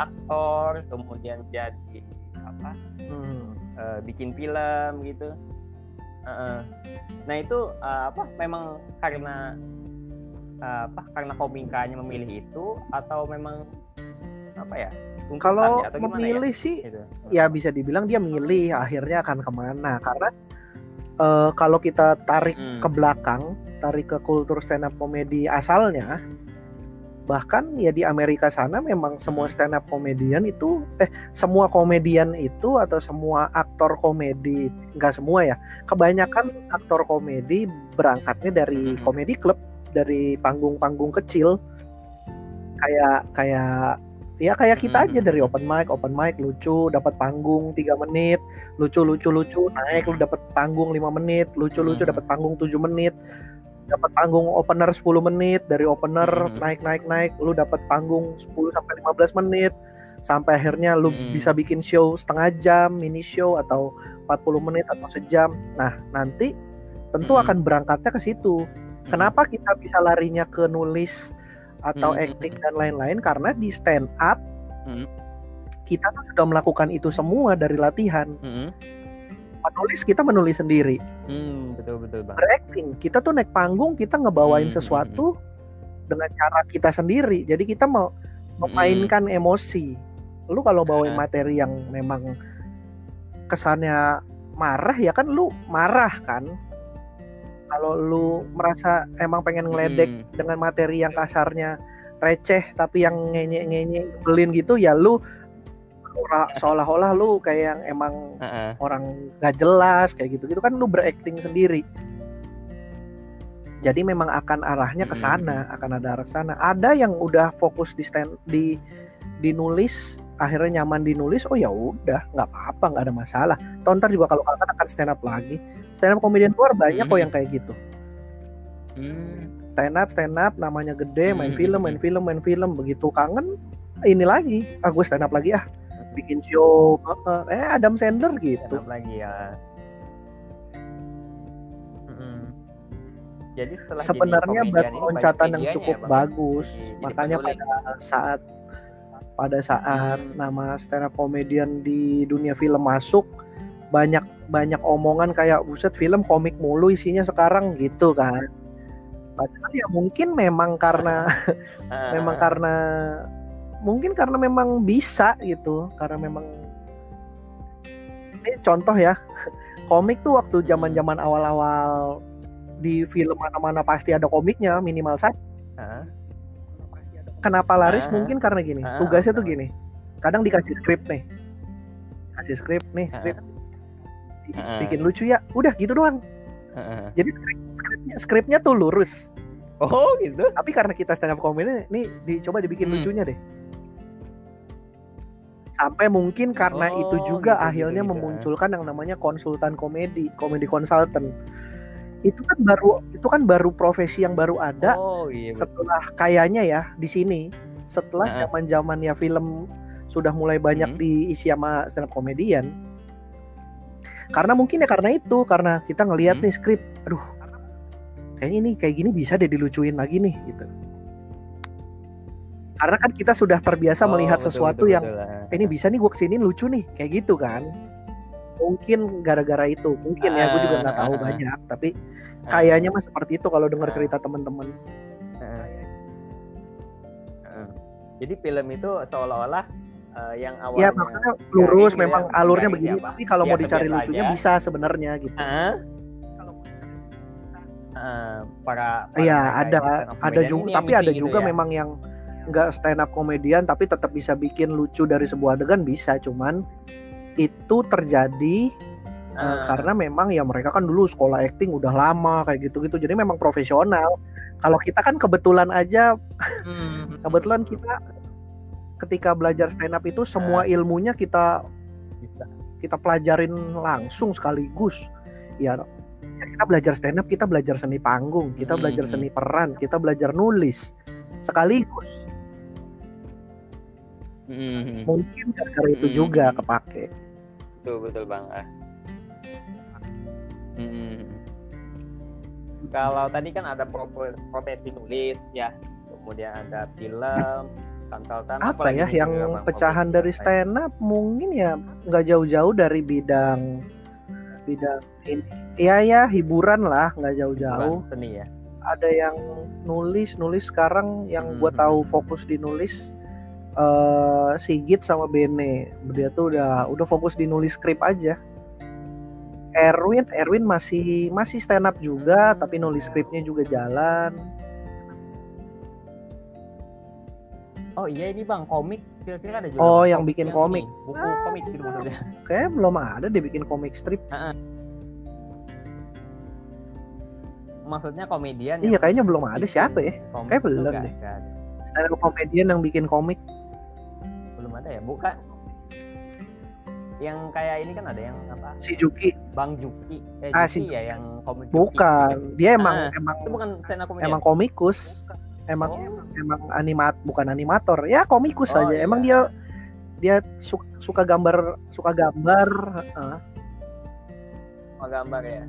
aktor, kemudian jadi apa Hmm. eh, bikin film gitu. Heeh. Nah itu eh, apa memang karena apa karena komikanya memilih itu atau memang apa ya? kalau ya, memilih ya? sih Gitu. ya bisa dibilang dia milih akhirnya akan ke mana karena eh, kalau kita tarik Mm. ke belakang tarik ke kultur stand up komedi asalnya bahkan ya di Amerika sana memang semua Mm. stand up komedian itu eh semua komedian itu atau semua aktor komedi enggak semua ya kebanyakan aktor komedi berangkatnya dari Mm. komedi klub dari panggung-panggung kecil kayak kayak ya kayak kita aja Mm. dari open mic open mic lucu dapat panggung 3 menit lucu lucu lucu naik lu dapat panggung 5 menit lucu lucu Mm. dapat panggung 7 menit dapat panggung opener 10 menit dari opener Mm. naik naik naik lu dapat panggung 10 sampai 15 menit sampai akhirnya lu bisa bikin show setengah jam mini show atau 40 menit atau sejam nah nanti tentu akan berangkatnya ke situ Kenapa kita bisa larinya ke nulis atau Hmm, hmm, acting dan lain-lain? Karena di stand up Hmm. kita tuh sudah melakukan itu semua dari latihan. Mm-mm. Menulis kita menulis sendiri. Hmm, betul betul bang. Beracting kita tuh naik panggung kita ngebawain Hmm, sesuatu dengan cara kita sendiri. Jadi kita mau memainkan emosi. Lu kalau bawain materi yang memang kesannya marah ya kan lu marah kan. Kalau lu merasa emang pengen ngeledek Hmm. dengan materi yang kasarnya receh tapi yang ngenye-ngenye belin gitu ya lu [LAUGHS] seolah-olah lu kayak yang emang Heeh. orang gak jelas kayak gitu gitu kan lu berakting sendiri. Jadi memang akan arahnya ke sana akan ada arah sana. Ada yang udah fokus di stand di di nulis akhirnya nyaman di nulis oh ya udah nggak apa-apa nggak ada masalah. Tonton juga kalau kangen akan stand up lagi. Stand up komedian luar banyak kok Mhm. yang kayak gitu. Hmm. stand up stand up namanya gede main Hmm, film hmm, main film main film. Begitu kangen ini lagi. Ah gue stand up lagi ah. Bikin show eh, Adam Sandler gitu. Stand up lagi ya. Mm-mm. Jadi setelah jadi sebenarnya komedian batu ini loncatan yang medianya cukup ya, bagus. Jadi- makanya pada saat pada saat nama stand up komedian di dunia film masuk banyak banyak omongan kayak buset film komik mulu isinya sekarang gitu kan. Padahal ya mungkin memang karena [LAUGHS] [LAUGHS] memang karena mungkin karena memang bisa gitu karena memang ini contoh ya [LAUGHS] komik tuh waktu Hmm. zaman-zaman awal-awal di film mana-mana pasti ada komiknya minimal satu kenapa laris Ah. mungkin karena gini Ah, tugasnya tuh gini kadang dikasih skrip nih kasih skrip nih Ah. skrip bikin lucu ya udah gitu doang jadi skrip, skripnya skripnya tuh lurus Oh gitu. tapi karena kita stand up comedy nih dicoba dibikin Hmm. lucunya deh sampai mungkin karena Oh, itu juga gitu, akhirnya gitu, gitu. memunculkan yang namanya konsultan komedi komedi konsultan itu kan baru itu kan baru profesi yang baru ada Oh iya. betul. setelah kayaknya ya di sini setelah zaman zamannya film sudah mulai banyak Hmm. diisi sama stand up komedian karena mungkin ya karena itu karena kita ngelihat Hmm. nih skrip aduh kayaknya ini kayak gini bisa deh dilucuin lagi nih gitu karena kan kita sudah terbiasa Oh, melihat betul, sesuatu betul, yang betul, ah. "Eh, ini bisa nih gue ke sini lucu nih kayak gitu kan mungkin gara-gara itu mungkin ya gue juga nggak tahu Ah, ah, ah. banyak tapi Ah. kayaknya mah seperti itu kalau dengar Ah. cerita teman-teman. Jadi film itu seolah-olah eh, yang awalnya ya maksudnya lurus gitu ya, memang alurnya begini apa, tapi kalau mau dicari lucunya aja. bisa sebenarnya gitu Heeh. Eh, para, para Iya mereka ada up ada juga tapi ada gitu juga ya. memang yang nggak stand up komedian tapi tetap bisa bikin lucu dari sebuah adegan bisa cuman itu terjadi eh, Ah. karena memang ya mereka kan dulu sekolah acting udah lama kayak gitu-gitu jadi memang profesional kalau kita kan kebetulan aja Hmm. kebetulan kita ketika belajar stand up itu semua ilmunya kita kita pelajarin langsung sekaligus ya ya kita belajar stand up kita belajar seni panggung kita Hmm. belajar seni peran kita belajar nulis sekaligus Hmm. mungkin gara-gara itu Hmm. juga kepake Betul betul bang. Ah. Hmm. Kalau tadi kan ada pro- profesi nulis ya, kemudian ada film, konsultan. apa apalagi ya yang juga, Bang, pecahan dari stand up mungkin ya nggak jauh-jauh dari bidang bidang ini ya ya hiburan lah nggak jauh-jauh seni ya. ada yang nulis nulis sekarang yang gue Hmm. tahu fokus di nulis eh Sigit sama Bene dia tuh udah udah fokus di nulis skrip aja Erwin Erwin masih masih stand up juga tapi nulis skripnya juga jalan Oh iya ini bang komik kira-kira ada juga. Oh, yang komik bikin komik. ini, buku komik gitu maksudnya. kayak belum ada dia bikin komik strip Maksudnya komedian. iya kayaknya belum ada siapa ya Kayak belum deh. stand up comedian yang bikin komik bukan. Yang kayak ini kan ada yang apa? si Juki Bang Juki. Eh, Ah, Juki si- ya yang komik. Juki. bukan dia emang Ah, emang Itu bukan stand up comedian. emang komikus emang Oh. emang animat bukan animator ya komikus Oh, aja iya. emang dia dia suka, suka gambar suka gambar heeh. Mau gambar ya.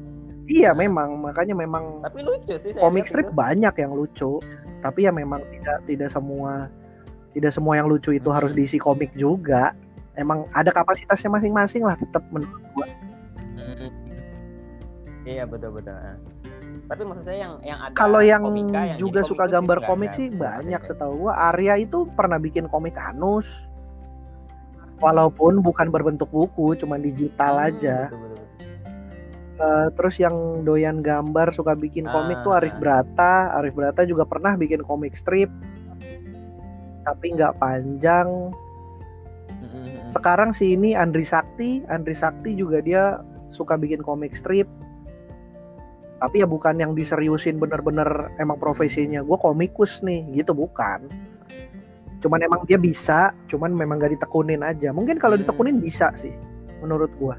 iya Nah. memang makanya memang Tapi lucu sih komik strip itu. banyak yang lucu tapi ya memang tidak tidak semua tidak semua yang lucu itu harus diisi komik juga emang ada kapasitasnya masing-masing lah tetap menurut gua. Iya betul betul. ah. Tapi maksud saya yang yang ada kalau yang komika, yang juga suka gambar komik sih banyak ada. setahu gua Arya itu pernah bikin komik Anus walaupun bukan berbentuk buku cuma digital Hmm, aja betul, betul, betul. Eh, terus yang doyan gambar suka bikin komik tuh Ah. Arif Brata Arif Brata juga pernah bikin komik strip tapi nggak panjang. Sekarang sih ini Andri Sakti Andri Sakti juga dia suka bikin komik strip. Tapi ya bukan yang diseriusin bener-bener emang profesinya. Gue komikus nih gitu bukan. Cuman emang dia bisa cuman memang gak ditekunin aja. Mungkin kalau Hmm. ditekunin bisa sih menurut gue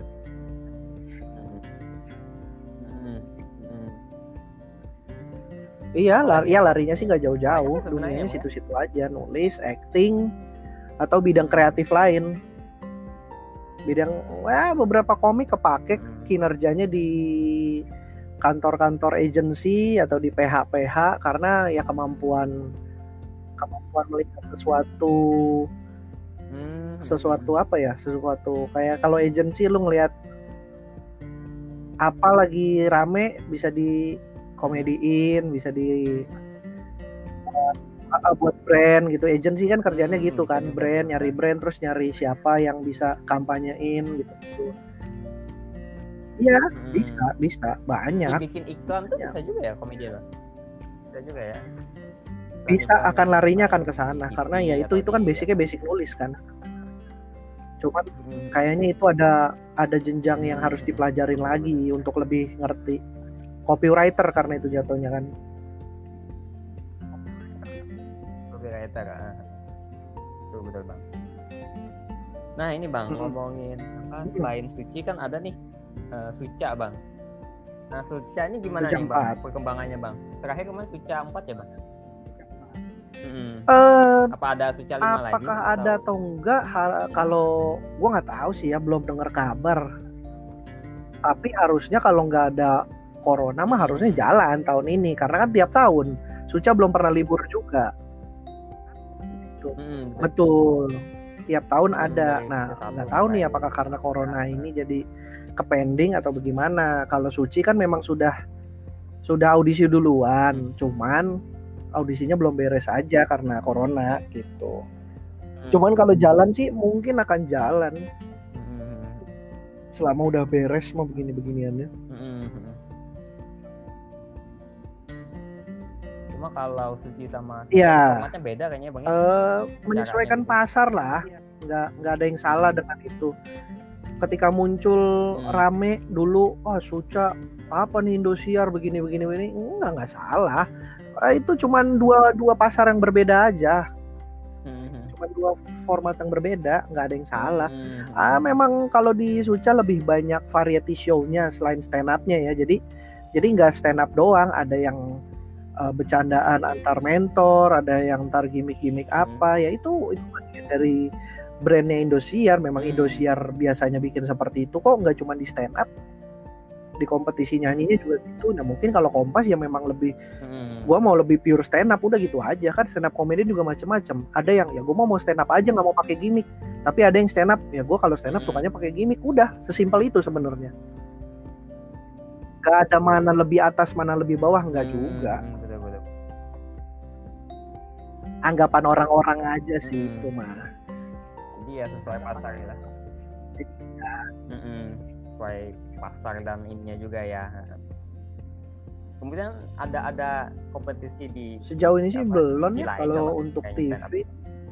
iya lari, iya. ya larinya sih nggak jauh-jauh dunianya Bang, ya. situ-situ aja nulis acting atau bidang kreatif lain bidang wah beberapa komik kepake Mm. kinerjanya di kantor-kantor agency atau di PH-PH karena ya kemampuan kemampuan melihat sesuatu Hmm. sesuatu apa ya sesuatu kayak kalau agency lu ngelihat apa lagi rame bisa di komediin bisa di uh, buat brand gitu agency kan kerjanya Hmm, gitu kan juga. brand nyari brand terus nyari siapa yang bisa kampanyein gitu iya Mm. bisa bisa banyak Dibikin iklan tuh Ya. bisa juga ya komedian Bang? Bisa juga ya. bisa Iklan akan larinya akan ke sana karena ya itu itu kan basicnya basic nulis kan cuman Mm. kayaknya itu ada ada jenjang yang harus Hmm. dipelajarin lagi untuk lebih ngerti copywriter karena itu jatuhnya kan. Copywriter ah. betul betul bang. Nah ini bang Mm-mm. ngomongin apa selain suci kan ada nih eh, suca bang. Nah suca ini gimana Suca nih bang empat. perkembangannya bang? Terakhir kemarin suca 4 ya bang? Mm-mm. eh apa ada suca 5 lagi? apakah ada atau enggak? Ha- kalau gua nggak tahu sih ya belum dengar kabar. Tapi harusnya kalau nggak ada corona mah harusnya jalan tahun ini karena kan tiap tahun Suca belum pernah libur juga Mm-mm, betul. betul tiap tahun Hmm, ada. dari Nah, nggak tahu nih apakah karena corona ini jadi kepending atau bagaimana. Kalau Suci kan memang sudah sudah audisi Hmm. duluan, cuman audisinya belum beres aja karena corona gitu. Hmm. Cuman kalau jalan sih mungkin akan jalan Hmm. selama udah beres mah begini-beginiannya. Cuma kalau Suci sama Iya. formatnya beda kayaknya bang. ya? eh menyesuaikan gitu. pasar lah nggak nggak ada yang salah dengan itu ketika muncul Hmm. rame dulu wah suca apa nih Indosiar begini begini begini enggak nggak salah Eh, itu cuman dua dua pasar yang berbeda aja Hmm. cuma dua format yang berbeda nggak ada yang salah Hmm. ah memang kalau di Suca lebih banyak variety show-nya selain stand up-nya ya jadi jadi nggak stand up doang ada yang uh, bercandaan antar mentor ada yang antar gimmick-gimmick Hmm. apa ya itu itu dari brandnya Indosiar memang Hmm. Indosiar biasanya bikin seperti itu kok nggak cuma di stand up di kompetisi nyanyinya juga gitu nah mungkin kalau Kompas ya memang lebih Hmm. gua mau lebih pure stand up udah gitu aja kan stand up comedy juga macem-macem ada yang ya gua mau mau stand up aja nggak mau pakai gimmick tapi ada yang stand up ya gua kalau stand up Hmm. sukanya pakai gimmick udah sesimpel itu sebenarnya gak ada mana lebih atas mana lebih bawah nggak Hmm, juga. Anggapan orang-orang aja sih Hmm. itu mah Jadi ya sesuai pasar ya. Mm-mm. Sesuai pasar dan ininya juga ya. Kemudian ada ada kompetisi di sejauh ini sih Apa? belum ya kalau untuk TV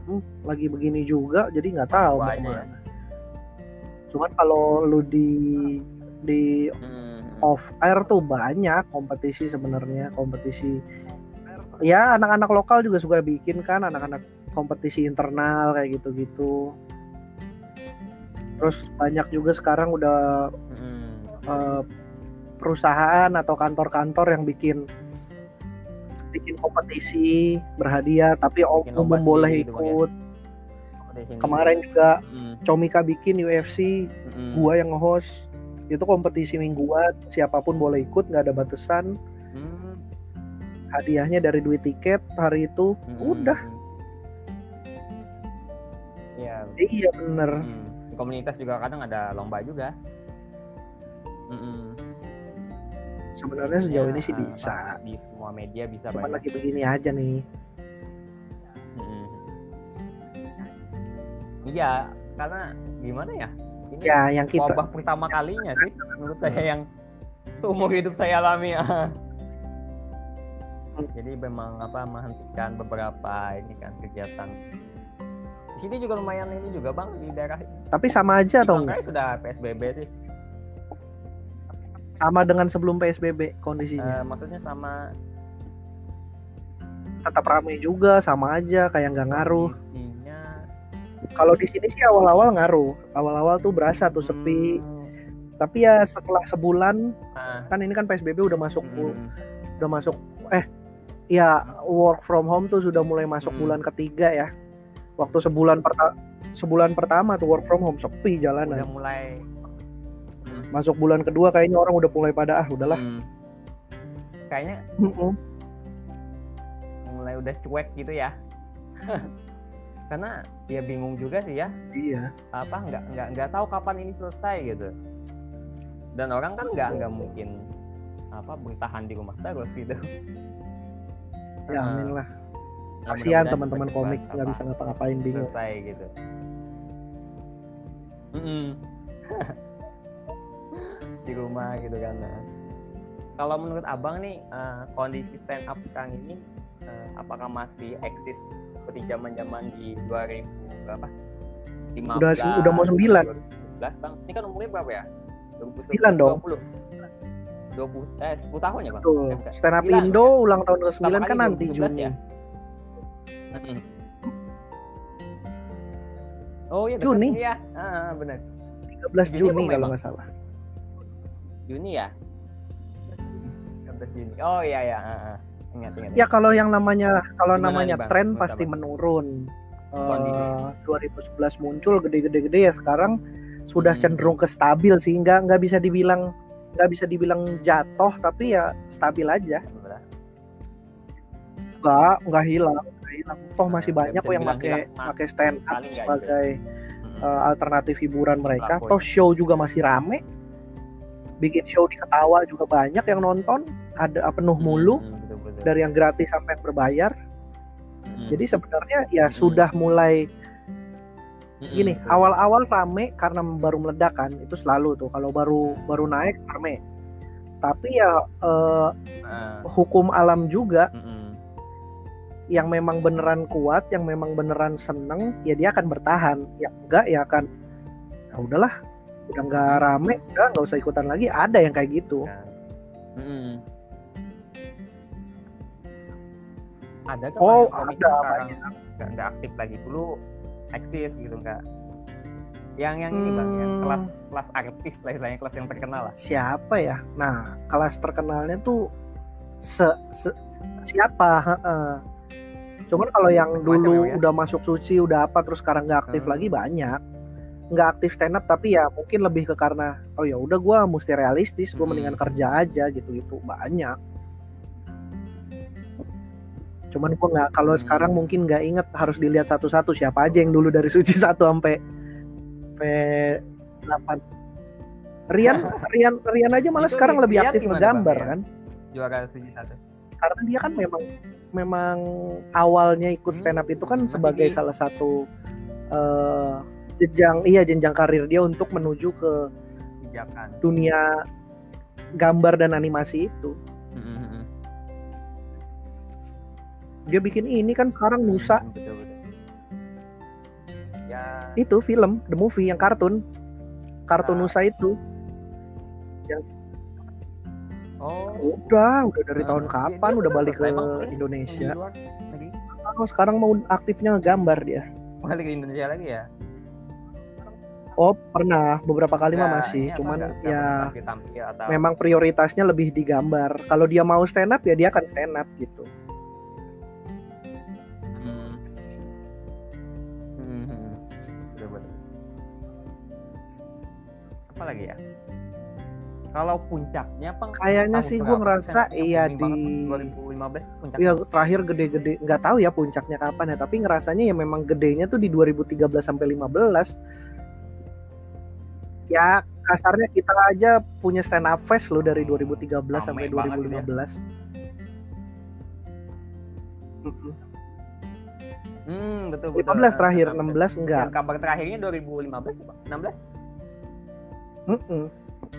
hmm, lagi begini juga jadi nggak tahu ya. cuman kalau lu di di Hmm. off air tuh banyak kompetisi sebenarnya kompetisi ya anak-anak lokal juga suka bikin kan anak-anak kompetisi internal kayak gitu-gitu terus banyak juga sekarang udah Mm-mm. eh, perusahaan atau kantor-kantor yang bikin bikin kompetisi berhadiah tapi Bikin umum boleh gitu, ya? ikut kemarin juga Mm-mm. Comika bikin UFC Mm-mm. gua yang nge-host itu kompetisi mingguan siapa pun boleh ikut nggak ada batasan Mm. Hadiahnya dari duit tiket hari itu Mm-mm. udah Iya. iya bener mm. Di komunitas juga kadang ada lomba juga. Mm-mm. sebenarnya sejauh Ya, ini sih apa, bisa Di semua media bisa cuman banyak. lagi begini aja nih Mm-mm. Iya, karena gimana ya? Ini ya yang kita wabah pertama kalinya sih menurut saya yang seumur hidup saya alami ya. [LAUGHS] Jadi memang apa menghentikan beberapa ini kan kegiatan. Di sini juga lumayan ini juga bang di daerah tapi sama aja atau enggak? sudah PSBB sih. sama dengan sebelum PSBB kondisinya? Eh, maksudnya sama. Tetap ramai juga sama aja kayak nggak ngaruh. Kondisinya. Kalau di sini sih awal-awal ngaruh. Awal-awal tuh berasa tuh sepi. Hmm, tapi ya setelah sebulan ah, kan ini kan PSBB udah masuk hmm, udah masuk eh ya work from home tuh sudah mulai masuk Hmm. bulan ketiga ya. Waktu sebulan pertama sebulan pertama tuh work from home sepi udah jalanan mulai. Masuk bulan kedua kayaknya orang udah mulai pada ah udahlah. Hmm, kayaknya mulai udah cuek gitu ya. [LAUGHS] Karena ya bingung juga sih ya. Iya. Apa nggak nggak nggak tahu kapan ini selesai gitu. Dan orang kan nggak nggak mungkin apa bertahan di rumah terus gitu ya amin lah Nah, kasihan teman-teman komik nggak apa, bisa ngapa-ngapain bingung selesai gitu Mm-mm. [LAUGHS] di rumah gitu kan nah. kalau menurut abang nih eh, kondisi stand up sekarang ini eh, apakah masih eksis seperti zaman zaman di 2000 berapa 15, Udah udah mau sembilan. 2011 bang ini kan umurnya berapa ya 2011, Sembilan dong. 20 20 eh 10 tahun ya bang Eh, bukan. stand up Sembilan, Indo ulang tahun ke 9 Pertama kan kali nanti 2011 Juni ya? Mm-mm. oh iya Juni. ini ya ah, benar 13 Juni Juni kalau nggak salah Juni ya 13 Juni oh iya ya ah, ingat ingat ya kalau yang namanya kalau Gimana namanya nih, Bang? tren pasti Abang? menurun. Eh, 2011 muncul gede-gede-gede ya sekarang sudah Hmm. cenderung ke stabil sehingga nggak bisa dibilang nggak bisa dibilang jatuh tapi ya stabil aja. Nggak nggak hilang nggak hilang. Toh masih banyak kok yang pakai pakai stand up sebagai uh, alternatif hiburan mereka. toh show juga masih rame. Bikin show di ketawa juga banyak yang nonton. Ada uh, penuh mulu Hmm, dari yang gratis sampai yang berbayar. Hmm. jadi sebenarnya ya sudah mulai gini betul. awal-awal rame karena baru meledak kan itu selalu tuh. Kalau baru baru naik rame. Tapi ya eh, Ah, hukum alam juga hmm, yang memang beneran kuat yang memang beneran seneng ya dia akan bertahan. Yang enggak ya akan ya udahlah udah nggak rame udah nggak usah ikutan lagi. Ada yang kayak gitu. Hmm. Ada kan Oh, ada, sekarang nggak aktif lagi? Dulu eksis gitu nggak? Yang yang ini bang, yang Hmm. kelas kelas artis lah istilahnya kelas yang terkenal lah. siapa ya nah kelas terkenalnya tuh se, se- siapa Heeh. cuman kalau yang Macam-macam dulu ya, ya. udah masuk suci udah apa terus sekarang nggak aktif Hmm. lagi banyak nggak aktif stand up tapi ya mungkin lebih ke karena oh ya udah gua mesti realistis gue Hmm. mendingan kerja aja gitu gitu banyak cuman gua nggak kalau Hmm. sekarang mungkin nggak inget harus dilihat satu-satu siapa aja yang dulu dari suci [LAUGHS] satu sampai sampai delapan Rian [LAUGHS] Rian Rian aja malah Itu sekarang lebih aktif ngegambar Bang, ya? kan Juara suci satu. karena dia kan memang memang awalnya ikut Hmm, stand up itu kan masih sebagai di- salah satu eh, jenjang iya jenjang karir dia untuk menuju ke Pijakan. dunia gambar dan animasi itu Hmm, hmm, hmm. Dia bikin ini kan sekarang Nusa Hmm, betul betul. Ya. itu film the movie yang kartun kartun Nah. Nusa itu Oh. udah udah dari Nah, tahun kapan udah balik ke ya? Indonesia oh, sekarang mau aktifnya ngegambar dia Balik ke Indonesia lagi ya? oh pernah beberapa kali mah Nggak, masih apa, cuman ya atau memang prioritasnya lebih digambar. Kalau dia mau stand up ya dia akan stand up gitu. Apa lagi ya? Kalau puncaknya pang Kayaknya sih gue ngerasa yang iya di banget? 2015 puncaknya. ya terakhir gede-gede nggak tahu ya puncaknya kapan ya tapi ngerasanya ya memang gedenya tuh di 2013 sampai 15 ya kasarnya kita aja punya stand up fest loh dari 2013 Rame sampai banget gitu ya. 2015. Hmm, betul betul. 15 terakhir Stand up 16 enggak Dan kabar terakhirnya 2015 ya, Pak? 16? Mm-mm.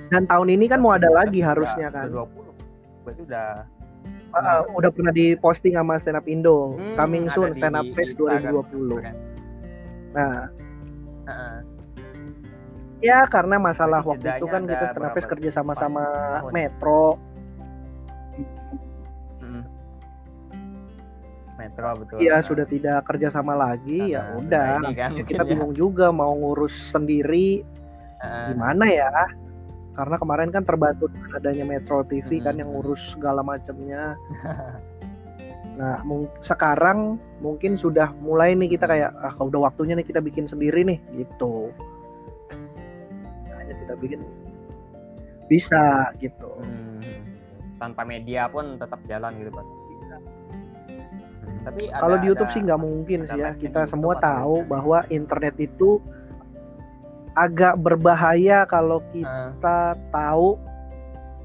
dan tahun ini kan mau ada 2015 lagi harusnya kan Udah 20. Berarti udah Ah, udah pernah diposting sama stand up Indo Hmm, coming soon di- stand up fest Instagram. 2020 Keren. nah Heeh. Ya karena masalah Berarti waktu itu kan kita Stand Up Fest kerja sama-sama tahun? Metro. Hmm. Metro betul. Iya sudah tidak kerja sama lagi ya udah. kan, Ya, kita [LAUGHS] ya. bingung juga mau ngurus sendiri Heeh. gimana ya. Karena kemarin kan terbantu adanya Metro TV kan Mm-mm. yang ngurus segala macamnya. [LAUGHS] Nah, mung- sekarang mungkin sudah mulai nih kita kayak ah kalau udah waktunya nih kita bikin sendiri nih gitu. Hanya kita bikin bisa gitu. Hmm. Tanpa media pun tetap jalan gitu Pak. Hmm, Tapi Kalau di YouTube sih nggak mungkin sih ya. Kita semua tahu bahwa internet itu agak berbahaya kalau Eh, kita tahu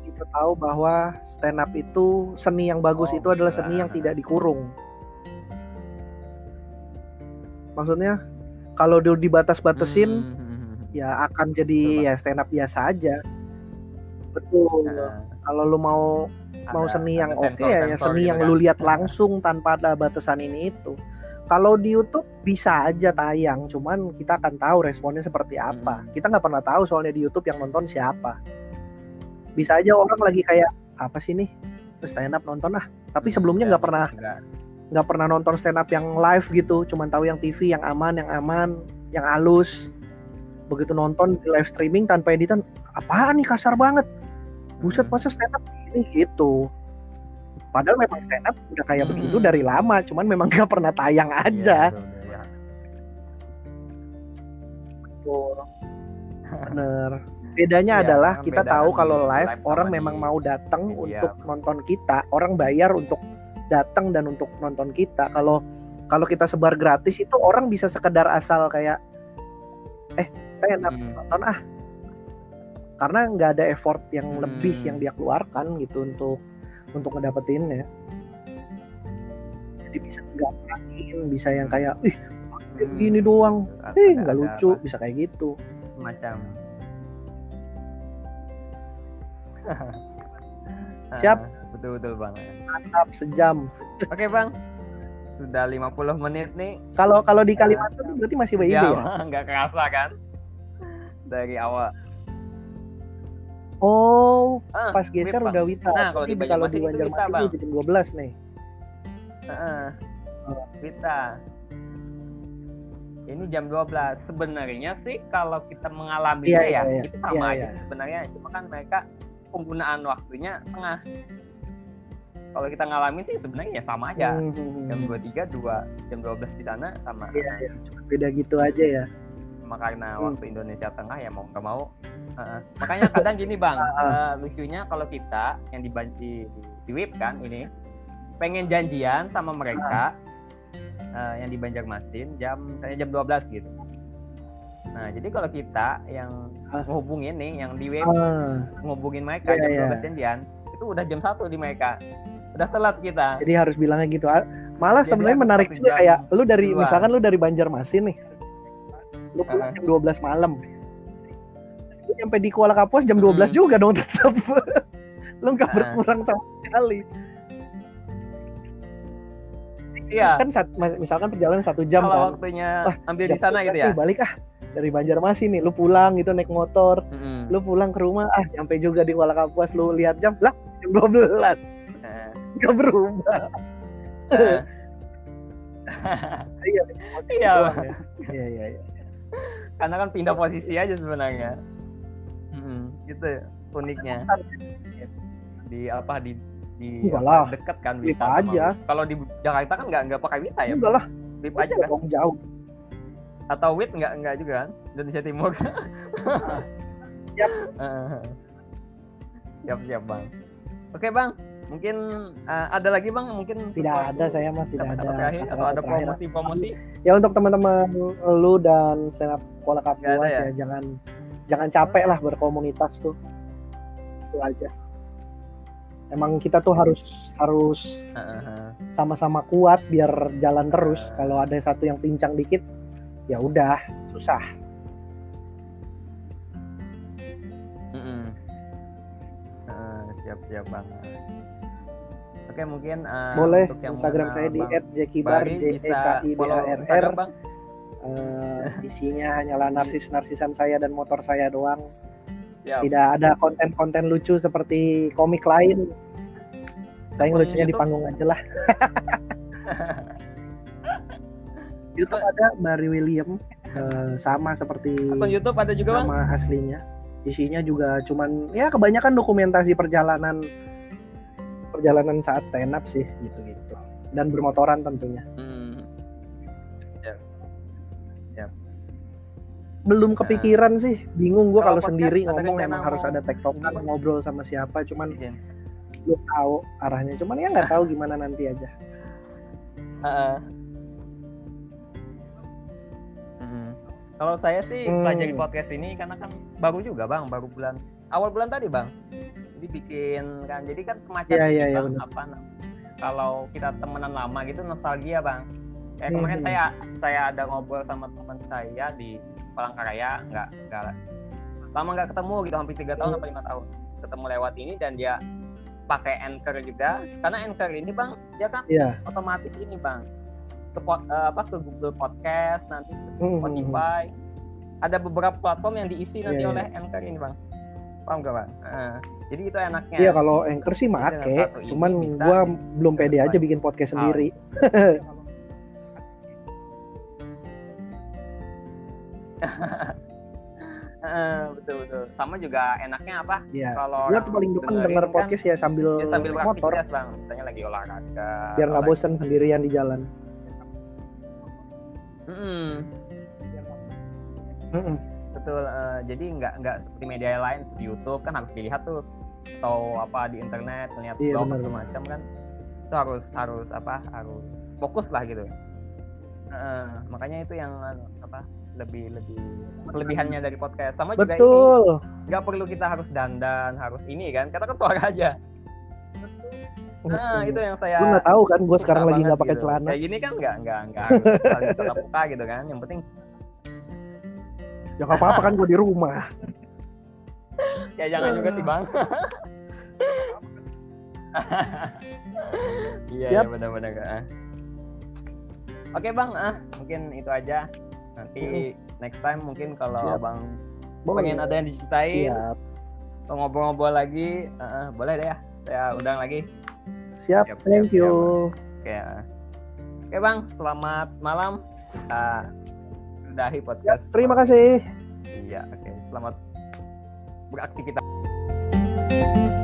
kita tahu bahwa stand up itu seni yang bagus Oh, itu adalah seni yang tidak dikurung. Maksudnya kalau dulu dibatas-batasin hmm, hmm, hmm, ya akan jadi Betul, ya stand up biasa aja. Betul. Heeh. Kalau lu mau mau Ada- seni yang oke ya sensor-sensor seni gitu yang kan. lu lihat langsung tanpa ada batasan ini itu. Kalau di YouTube bisa aja tayang, cuman kita akan tahu responnya seperti apa. Kita nggak pernah tahu soalnya di YouTube yang nonton siapa. Bisa aja orang lagi kayak apa sih nih stand up nonton ah. Tapi Hmm, sebelumnya ya, nggak pernah nggak. nggak pernah nonton stand up yang live gitu, cuman tahu yang TV yang aman, yang aman, yang halus. Begitu nonton di live streaming tanpa editan, apaan nih kasar banget. Buset Hmm. masa stand up ini gitu. Padahal memang stand up udah kayak Hmm. begitu dari lama, cuman memang [LAUGHS] nggak pernah tayang Iya, aja. betul, betul. [LAUGHS] Bener. Bedanya Iya, adalah kita beda tahu kalau live live orang di memang mau datang untuk nonton kita, orang bayar untuk datang dan untuk nonton kita. Kalau kalau kita sebar gratis itu orang bisa sekedar asal kayak eh saya enak Hmm. nonton ah karena nggak ada effort yang Hmm. lebih yang dia keluarkan gitu untuk untuk ngedapetinnya jadi bisa gampangin bisa yang kayak ih Hmm. gini doang. Ada- eh nggak lucu apa, bisa kayak gitu. Macam. [LAUGHS] Siap. Ah, betul betul bang. Mantap sejam. Oke bang. Sudah 50 menit nih. Kalau kalau di Kalimantan tuh berarti masih WIB ya ya? [LAUGHS] Nggak kerasa kan? Dari awal oh ah, pas geser udah Wita Nah, kalau di kalau di Banjarmasin itu Wita, Bang. itu jam 12 nih Heeh. Oh. Kita. Ini jam 12. Sebenarnya sih kalau kita mengalami Iya, ya, iya, iya. itu sama Iya, aja iya. sih sebenarnya. Cuma kan mereka penggunaan waktunya tengah. Kalau kita ngalamin sih sebenarnya ya sama aja. Hmm. Jam 23 2 jam 12 di sana sama. Iya, iya. Cuma beda gitu aja ya Cuma karena Hmm. waktu Indonesia tengah ya mau nggak mau. Heeh. Makanya kadang gini bang, [LAUGHS] eh, lucunya kalau kita yang dibanci di, WIP kan ini pengen janjian sama mereka eh, yang di Banjarmasin jam saya jam 12 gitu. Nah jadi kalau kita yang ngehubungin nih yang di WIP Ah, ngehubungin mereka Iya, jam iya. 12 janjian itu udah jam 1 di mereka. Udah telat kita. jadi harus bilangnya gitu Ah, malah Jadi sebenarnya menarik satu juga kayak lu dari duluan. misalkan lu dari Banjarmasin nih lu pulang Ah. jam 12 malam nyampe di Kuala Kapuas jam 12 Hmm. juga dong tetap lu nggak Ah. berkurang sama sekali Iya. kan mas- misalkan perjalanan satu jam Kalau kan waktunya Wah, ambil di sana 12 gitu ya. nih, balik ah dari Banjarmasin nih lu pulang gitu naik motor Mm-mm. lu pulang ke rumah ah nyampe juga di Kuala Kapuas lu lihat jam lah jam 12 Eh, nggak berubah eh. iya Iya, ya. [LAUGHS] iya iya iya karena kan pindah posisi aja sebenarnya Mm-mm, gitu ya, uniknya. Di apa di di dekat kan Wita aja. Kalau di Jakarta kan nggak nggak pakai Wita ya? Enggak lah Wip aja kan? jauh. Atau Wit nggak nggak juga kan? Indonesia Timur. [LAUGHS] Siap. Siap siap bang. Oke bang. Mungkin eh, ada lagi bang? Mungkin tidak sesuatu ada saya mah tidak ada terakhir atau ada promosi promosi ya untuk teman-teman lu dan stand up Nggak Kapuas ya? ya jangan jangan capek lah berkomunitas tuh. Itu aja. Emang kita tuh harus harus sama-sama kuat biar jalan terus. Kalau ada satu yang pincang dikit ya udah susah. Mm-mm. Eh, siap siap banget. Oke mungkin eh, boleh. untuk yang Instagram saya di @jekibar j e k i b follow a r r Bang Eh, isinya hanyalah narsis-narsisan saya dan motor saya doang. Siap. Tidak ada konten-konten lucu seperti komik lain. Saya Akun lucunya di panggung aja lah. [LAUGHS] YouTube ada Barry William. Eh, sama seperti akun YouTube ada juga bang? nama aslinya. Isinya juga cuman ya kebanyakan dokumentasi perjalanan perjalanan saat stand up sih gitu gitu dan bermotoran tentunya. Hmm. Belum kepikiran sih bingung gua Nah. Kalau sendiri ngomong emang harus ada tektokan Bang? ngobrol sama siapa cuman Izin. belum tahu arahnya cuman ya nggak tahu gimana nanti aja Heeh. Mm. Kalau saya sih Hmm. pelajari podcast ini karena kan baru juga bang, baru bulan awal bulan tadi bang. Jadi bikin kan, jadi kan semacam iya, bang, benar. apa Kalau kita temenan lama gitu nostalgia bang. Kayak kemarin Hmm. saya saya ada ngobrol sama teman saya di Palangkaraya, nggak nggak lama nggak ketemu gitu hampir tiga tahun Hmm. atau lima tahun ketemu lewat ini dan dia pakai anchor juga karena anchor ini bang dia kan Iya. otomatis ini bang ke pod- eh, apa ke Google Podcast nanti ke Hmm, Spotify ada beberapa platform yang diisi nanti Iya, iya. oleh Anchor ini bang paham gak bang Eh, jadi itu enaknya Iya kalau anchor sih make, cuman bisa gua belum pede aja bikin podcast sendiri. [LAUGHS] betul betul sama juga enaknya apa Iya. kalau tuh paling depan denger kan, podcast ya sambil, ya sambil motor beraktivitas bang misalnya lagi olahraga biar nggak bosan sendirian di jalan. Mm-mm. Mm-mm. betul eh, jadi nggak nggak seperti media lain di YouTube kan harus dilihat tuh atau apa di internet melihat Iya, blog semacam kan itu harus harus apa harus fokus lah gitu Uh, makanya itu yang anu, apa lebih lebih kelebihannya dari podcast sama juga Betul. ini nggak perlu kita harus dandan harus ini kan kita kan suara aja nah itu yang saya Lu nggak tahu kan gue sekarang lagi nggak pakai gitu. celana. kayak gini kan nggak nggak nggak harus [LAUGHS] saling tatap muka gitu kan yang penting Ya nggak apa-apa kan gue di rumah. [LAUGHS] ya jangan juga sih bang [LAUGHS] iya ya benar-benar ah. oke bang ah mungkin itu aja nanti next time mungkin kalau Siap. abang Boleh. pengen ada yang diceritain Siap. atau ngobrol-ngobrol lagi ah, ah, boleh deh ya saya undang lagi Siap. Siap, Thank siap, you. oke ah. oke bang selamat malam Ah, sudahi Ya, podcast terima kasih. iya oke selamat beraktivitas